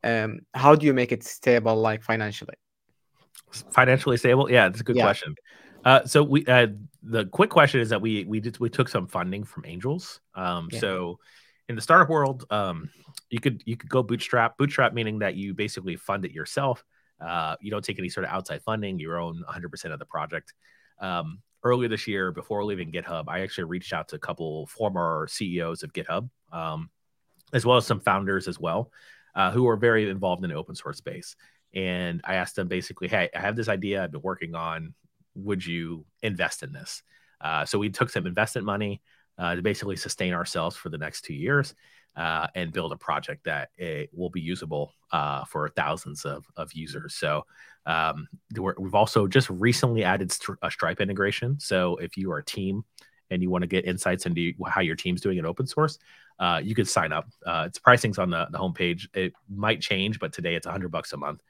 Um, how do you make it stable, like financially? Financially stable? Yeah, that's a good yeah. question. Uh, so we uh, the quick question is that we we did we took some funding from angels. Um, yeah. so in the startup world, um, you could you could go bootstrap. Bootstrap meaning that you basically fund it yourself. Uh, you don't take any sort of outside funding. You own 100% of the project. Um, earlier this year, before leaving GitHub, I actually reached out to a couple former CEOs of GitHub, um, as well as some founders as well, uh, who are very involved in the open source space. And I asked them basically, "Hey, I have this idea I've been working on. Would you invest in this?" Uh, so we took some investment money uh, to basically sustain ourselves for the next two years. Uh, and build a project that it will be usable uh, for thousands of, of users. So um, we've also just recently added a Stripe integration. So if you are a team and you want to get insights into how your team's doing in open source, uh, you could sign up. Uh, its pricing's on the, the homepage. It might change, but today it's 100 bucks a month,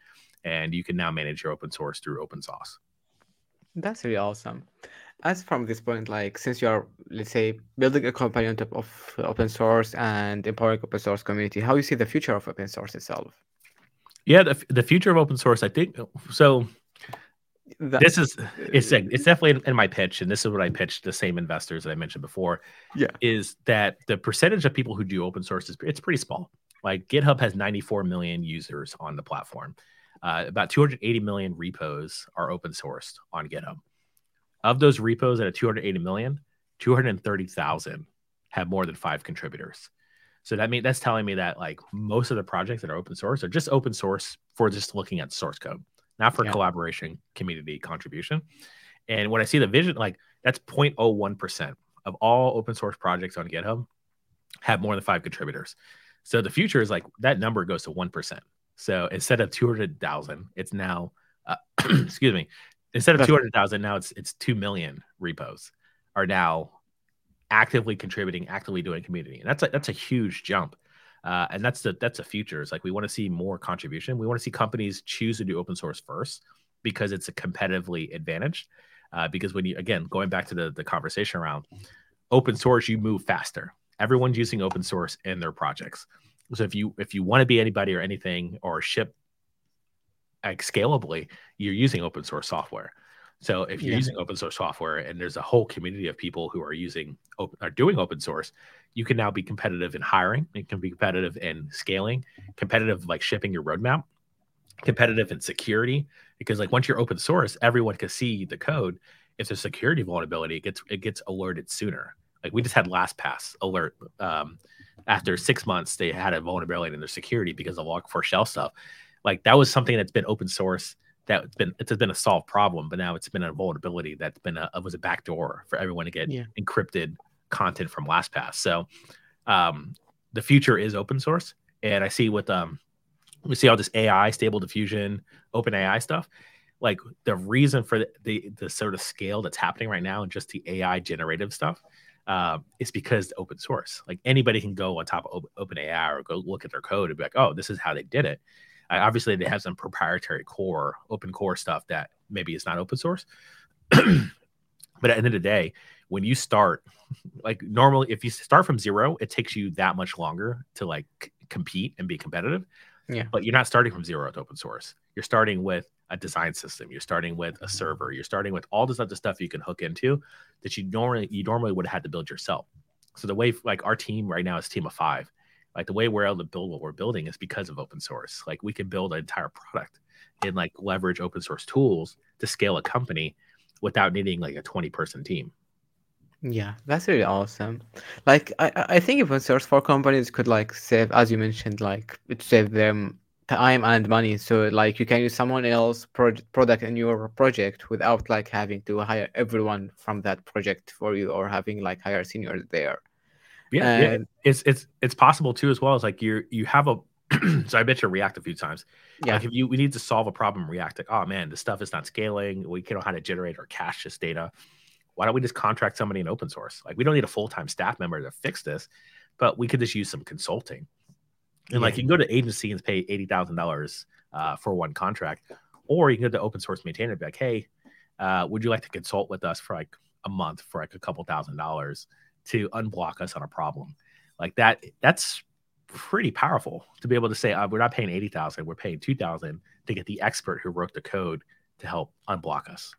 and you can now manage your open source through Open Sauced. That's really awesome. As from this point, like since you are, let's say, building a company on top of open source and empowering open source community, how you see the future of open source itself? Yeah, the, the future of open source, I think. So that, this is it's it's definitely in my pitch, and this is what I pitched the same investors that I mentioned before. Yeah, is that the percentage of people who do open source is it's pretty small. Like GitHub has 94 million users on the platform. Uh, about 280 million repos are open sourced on GitHub. Of those repos at a 280 million, 230,000 have more than five contributors. So that means that's telling me that like most of the projects that are open source are just open source for just looking at source code, not for yeah. collaboration, community contribution. And when I see the vision, like that's 0.01% of all open source projects on GitHub have more than five contributors. So the future is like that number goes to 1%. So instead of 200,000, it's now, uh, excuse me, instead of 200,000, now it's, it's 2 million repos are now actively contributing, actively doing community. And that's a, that's a huge jump. Uh, and that's the, that's the future. It's like, we want to see more contribution. We want to see companies choose to do open source first because it's a competitively advantage. Uh, because when you, again, going back to the, the conversation around open source, you move faster. Everyone's using open source in their projects. So if you if you want to be anybody or anything or ship like scalably, you're using open source software. So if you're yeah. using open source software and there's a whole community of people who are using open, are doing open source, you can now be competitive in hiring. You can be competitive in scaling, competitive like shipping your roadmap, competitive in security. Because like once you're open source, everyone can see the code. If there's security vulnerability, it gets it gets alerted sooner. Like we just had LastPass alert. Um, after six months, they had a vulnerability in their security because of Log4Shell stuff. Like that was something that's been open source that's been it's been a solved problem, but now it's been a vulnerability that's been a was a backdoor for everyone to get yeah. encrypted content from LastPass. So um, the future is open source, and I see with um we see all this AI, stable diffusion, OpenAI stuff. Like the reason for the, the, the sort of scale that's happening right now and just the AI generative stuff uh, is because open source. Like anybody can go on top of OpenAI or go look at their code and be like, oh, this is how they did it. Uh, obviously, they have some proprietary core, open core stuff that maybe is not open source. but at the end of the day, when you start, like normally, if you start from zero, it takes you that much longer to like c- compete and be competitive. Yeah. But you're not starting from zero with open source. You're starting with a design system. You're starting with a server. You're starting with all this other stuff you can hook into that you normally you normally would have had to build yourself. So the way like our team right now is team of five. Like the way we're able to build what we're building is because of open source. Like we can build an entire product and like leverage open source tools to scale a company without needing like a 20 person team. Yeah, that's really awesome. Like I, I think open source for companies could like save, as you mentioned, like it save them time and money. So like you can use someone else pro- product in your project without like having to hire everyone from that project for you or having like hire seniors there. Yeah, and, yeah. it's it's it's possible too as well. It's like you're you have a so I bet you React a few times. Yeah. Like if you we need to solve a problem React, like, oh man, the stuff is not scaling. We can't know how to generate or cache this data. Why don't we just contract somebody in open source? Like we don't need a full-time staff member to fix this, but we could just use some consulting. And yeah. like you can go to agency and pay eighty thousand uh, dollars for one contract, or you can go to open source maintainer and be like, hey, uh, would you like to consult with us for like a month for like a couple thousand dollars to unblock us on a problem? Like that, that's pretty powerful to be able to say uh, we're not paying eighty thousand, we're paying two thousand to get the expert who wrote the code to help unblock us.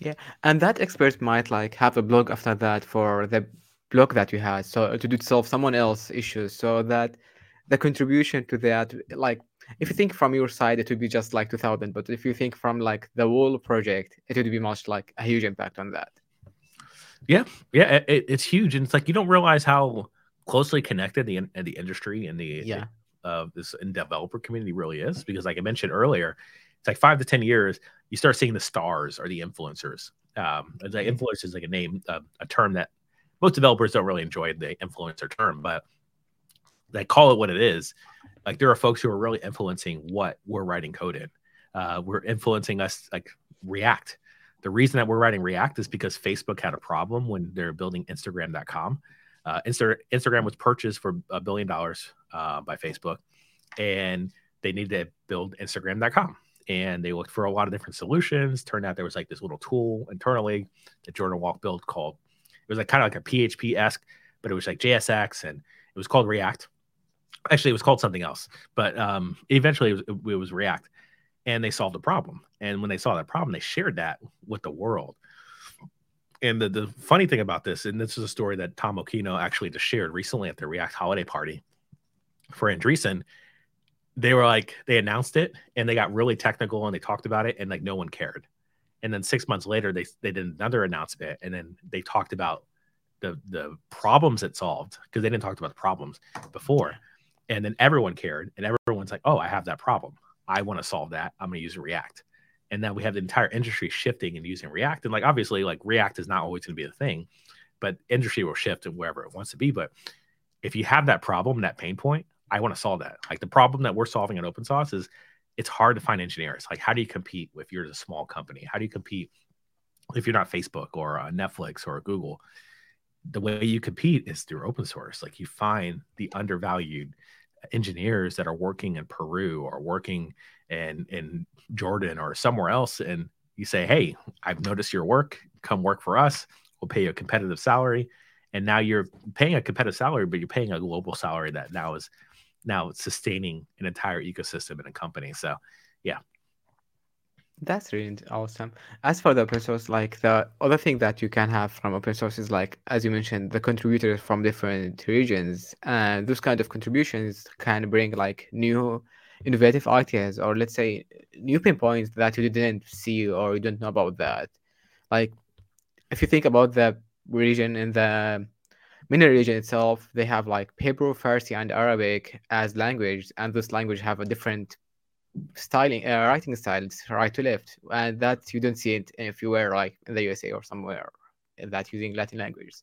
Yeah, and that expert might like have a blog after that for the blog that you had, so to solve someone else issues, so that the contribution to that like if you think from your side it would be just like 2000 but if you think from like the whole project it would be much like a huge impact on that yeah yeah it, it's huge and it's like you don't realize how closely connected the the industry and the yeah uh, this and developer community really is because like i mentioned earlier it's like five to ten years you start seeing the stars or the influencers um like mm-hmm. influencers is like a name uh, a term that most developers don't really enjoy the influencer term but they call it what it is. Like there are folks who are really influencing what we're writing code in. Uh, we're influencing us like React. The reason that we're writing React is because Facebook had a problem when they're building Instagram.com. Uh, Insta- Instagram was purchased for a billion dollars uh, by Facebook, and they needed to build Instagram.com. And they looked for a lot of different solutions. Turned out there was like this little tool internally that Jordan Walke built called it was like kind of like a PHP esque, but it was like JSX and it was called React. Actually, it was called something else, but um, eventually it was, it was React and they solved the problem. And when they saw that problem, they shared that with the world. And the, the funny thing about this, and this is a story that Tom Occhino actually just shared recently at the React holiday party for Andreessen, they were like, they announced it and they got really technical and they talked about it and like no one cared. And then six months later, they, they did another announcement and then they talked about the, the problems it solved because they didn't talk about the problems before. And then everyone cared and everyone's like, oh, I have that problem. I want to solve that. I'm going to use React. And then we have the entire industry shifting and using React. And like obviously, like React is not always going to be the thing, but industry will shift and wherever it wants to be. But if you have that problem, that pain point, I want to solve that. Like the problem that we're solving at Open Sauced is it's hard to find engineers. Like, how do you compete if you're a small company? How do you compete if you're not Facebook or uh, Netflix or Google? The way you compete is through open source. Like, you find the undervalued engineers that are working in Peru or working in in Jordan or somewhere else, and you say, "Hey, I've noticed your work. Come work for us. We'll pay you a competitive salary." And now you're paying a competitive salary, but you're paying a global salary that now is now sustaining an entire ecosystem in a company. So, yeah. That's really awesome. As for the open source, like the other thing that you can have from open source is like, as you mentioned, the contributors from different regions, and those kind of contributions can bring like new innovative ideas, or let's say new pinpoints that you didn't see or you don't know about that. Like, if you think about the region in the MENA region itself, they have like Hebrew, Farsi, and Arabic as language, and this language have a different styling, uh, writing styles, right to left, and that you don't see it if you were like in the USA or somewhere that using Latin languages.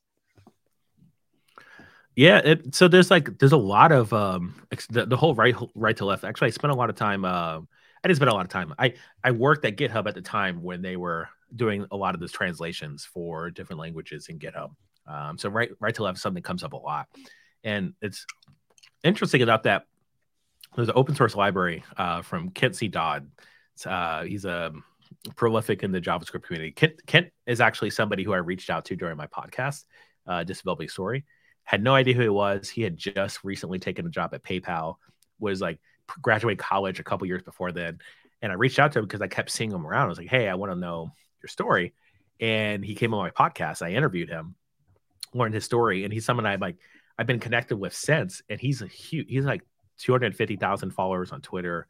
Yeah, it, so there's like there's a lot of um the, the whole right right to left. Actually, I spent a lot of time. Uh, I didn't spend a lot of time. I I worked at GitHub at the time when they were doing a lot of those translations for different languages in GitHub. Um, so right right to left something comes up a lot, and it's interesting about that. There's an open source library uh, from Kent C. Dodd. Uh, he's a prolific in the JavaScript community. Kent, Kent is actually somebody who I reached out to during my podcast, uh, Developing Story. Had no idea who he was. He had just recently taken a job at PayPal. Was like graduated college a couple years before then, and I reached out to him because I kept seeing him around. I was like, "Hey, I want to know your story." And he came on my podcast. I interviewed him, learned his story, and he's someone I've like I've been connected with since. And he's a huge he's like 250,000 followers on Twitter.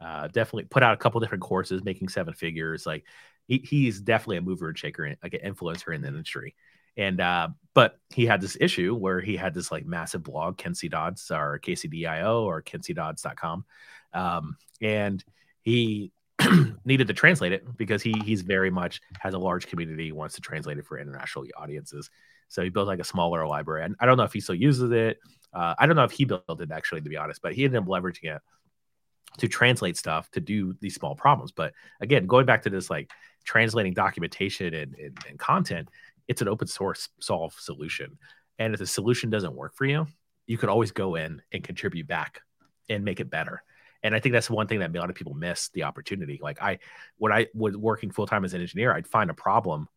Uh, definitely put out a couple different courses, making seven figures. Like he, he's definitely a mover and shaker, like an influencer in the industry. And uh, but he had this issue where he had this like massive blog, Kent C. Dodds or KCDIO or kentcdodds.com. Um, and he needed to translate it because he he's very much has a large community, wants to translate it for international audiences. So he built like a smaller library. And I don't know if he still uses it. Uh, I don't know if he built it actually, to be honest, but he ended up leveraging it to translate stuff to do these small problems. But again, going back to this like translating documentation and, and, and content, it's an open source solve solution. And if the solution doesn't work for you, you could always go in and contribute back and make it better. And I think that's one thing that a lot of people miss the opportunity. Like I, when I was working full time as an engineer, I'd find a problem.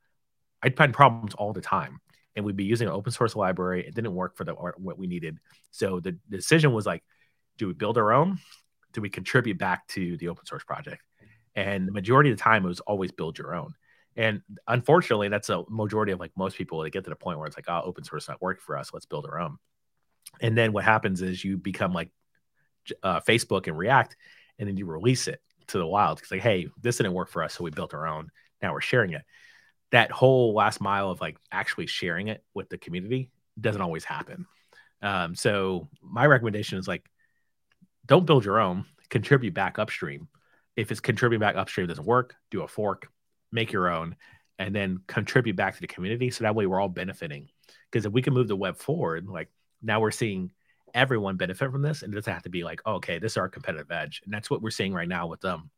I'd find problems all the time and we'd be using an open source library. It didn't work for the what we needed. So the decision was like, do we build our own? Do we contribute back to the open source project? And the majority of the time, it was always build your own. And unfortunately, that's a majority of like most people. They get to the point where it's like, oh, open source not working for us. Let's build our own. And then what happens is you become like uh, Facebook and React, and then you release it to the wild. It's like, hey, this didn't work for us, so we built our own. Now we're sharing it that whole last mile of like actually sharing it with the community doesn't always happen. Um, so my recommendation is like, don't build your own, contribute back upstream. If it's contributing back upstream doesn't work, do a fork, make your own, and then contribute back to the community. So that way we're all benefiting. Because if we can move the web forward, like now we're seeing everyone benefit from this, and it doesn't have to be like, oh, okay, this is our competitive edge, and that's what we're seeing right now with them.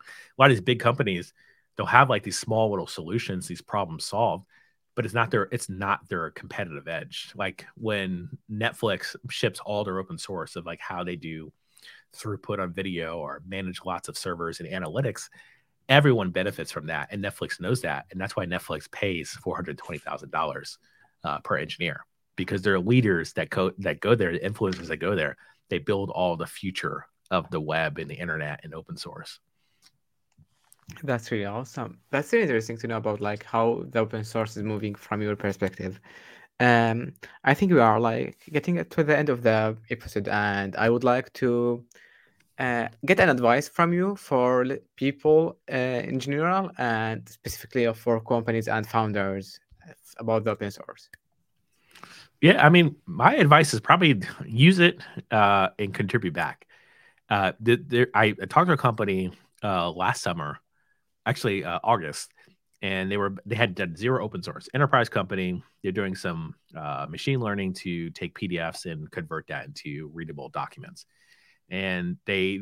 A lot of these big companies, they'll have like these small little solutions, these problems solved, but it's not their it's not their competitive edge. Like when Netflix ships all their open source of like how they do throughput on video or manage lots of servers and analytics, everyone benefits from that, and Netflix knows that, and that's why Netflix pays four hundred twenty thousand uh, dollars per engineer because they're leaders that go that go there, the influencers that go there. They build all the future of the web and the internet and open source. That's really awesome. That's really interesting to know about like how the open source is moving from your perspective. Um, I think we are like getting to the end of the episode, and I would like to uh, get an advice from you for people uh, in general and specifically for companies and founders about the open source. Yeah, I mean, my advice is probably use it uh, and contribute back. Uh, there, I, I talked to a company uh, last summer, actually uh, August, and they were they had done zero open source enterprise company. They're doing some uh, machine learning to take PDFs and convert that into readable documents. And they,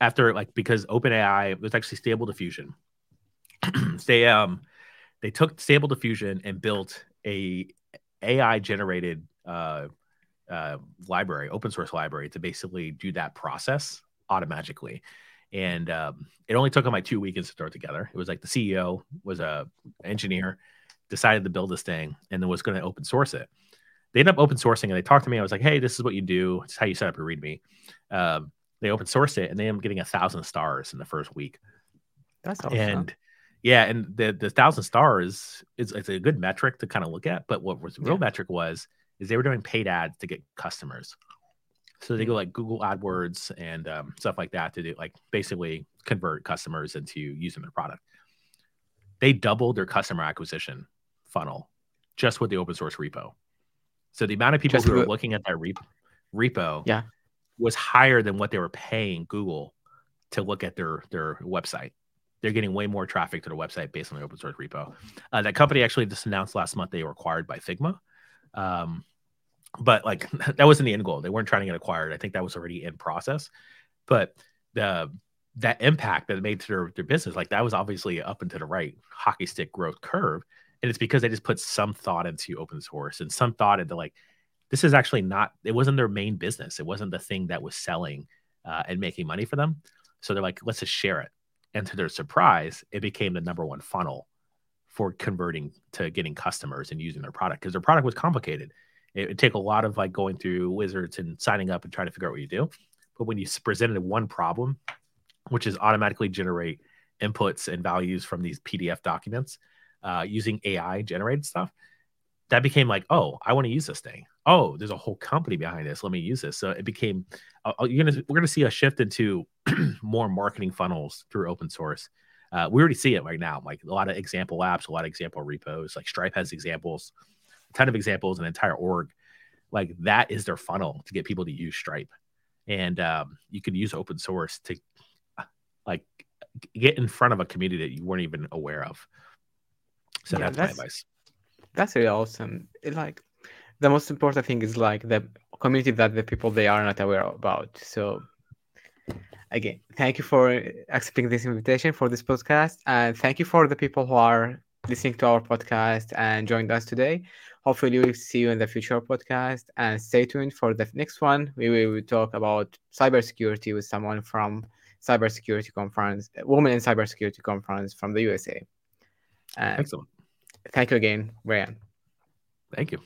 after like because OpenAI was actually Stable Diffusion, they um they took Stable Diffusion and built a AI generated uh, uh, library, open source library, to basically do that process automatically. And um, it only took them like two weekends to throw it together. It was like the CEO was a engineer, decided to build this thing, and then was going to open source it. They ended up open sourcing, and they talked to me. I was like, "Hey, this is what you do. It's how you set up your README." Um, they open sourced it, and they ended up getting a thousand stars in the first week. That's awesome. And yeah, and the the thousand stars is it's a good metric to kind of look at. But what was the real yeah. metric was is they were doing paid ads to get customers. So they go like Google AdWords and um, stuff like that to do like basically convert customers into using their product. They doubled their customer acquisition funnel just with the open source repo. So the amount of people just who were looking at that repo, repo yeah. was higher than what they were paying Google to look at their their website they're getting way more traffic to the website based on the open source repo. Uh, that company actually just announced last month they were acquired by Figma. Um, but like that wasn't the end goal. They weren't trying to get acquired. I think that was already in process. But the that impact that it made to their, their business, like that was obviously up and to the right hockey stick growth curve. And it's because they just put some thought into open source and some thought into like this is actually not it wasn't their main business. It wasn't the thing that was selling uh, and making money for them. So they're like, let's just share it and to their surprise, it became the number one funnel for converting to getting customers and using their product because their product was complicated. It would take a lot of like going through wizards and signing up and trying to figure out what you do. But when you presented one problem, which is automatically generate inputs and values from these PDF documents uh, using AI generated stuff, that became like, oh, I want to use this thing. Oh, there's a whole company behind this. Let me use this. So it became, uh, uh you're gonna we're gonna see a shift into more marketing funnels through open source. Uh, we already see it right now, like a lot of example apps, a lot of example repos. Like Stripe has examples, a ton of examples, an entire org. Like that is their funnel to get people to use Stripe, and um, you can use open source to like get in front of a community that you weren't even aware of. So yeah, that's, that's my advice. That's really awesome. It, like the most important thing is like the community that the people they are not aware about. So again, thank you for accepting this invitation for this podcast, and thank you for the people who are listening to our podcast and joined us today. Hopefully, we'll see you in the future podcast, and stay tuned for the next one. We will talk about cybersecurity with someone from cybersecurity conference, women in cybersecurity conference from the USA. And Excellent. Thank you again, Ryan. Thank you.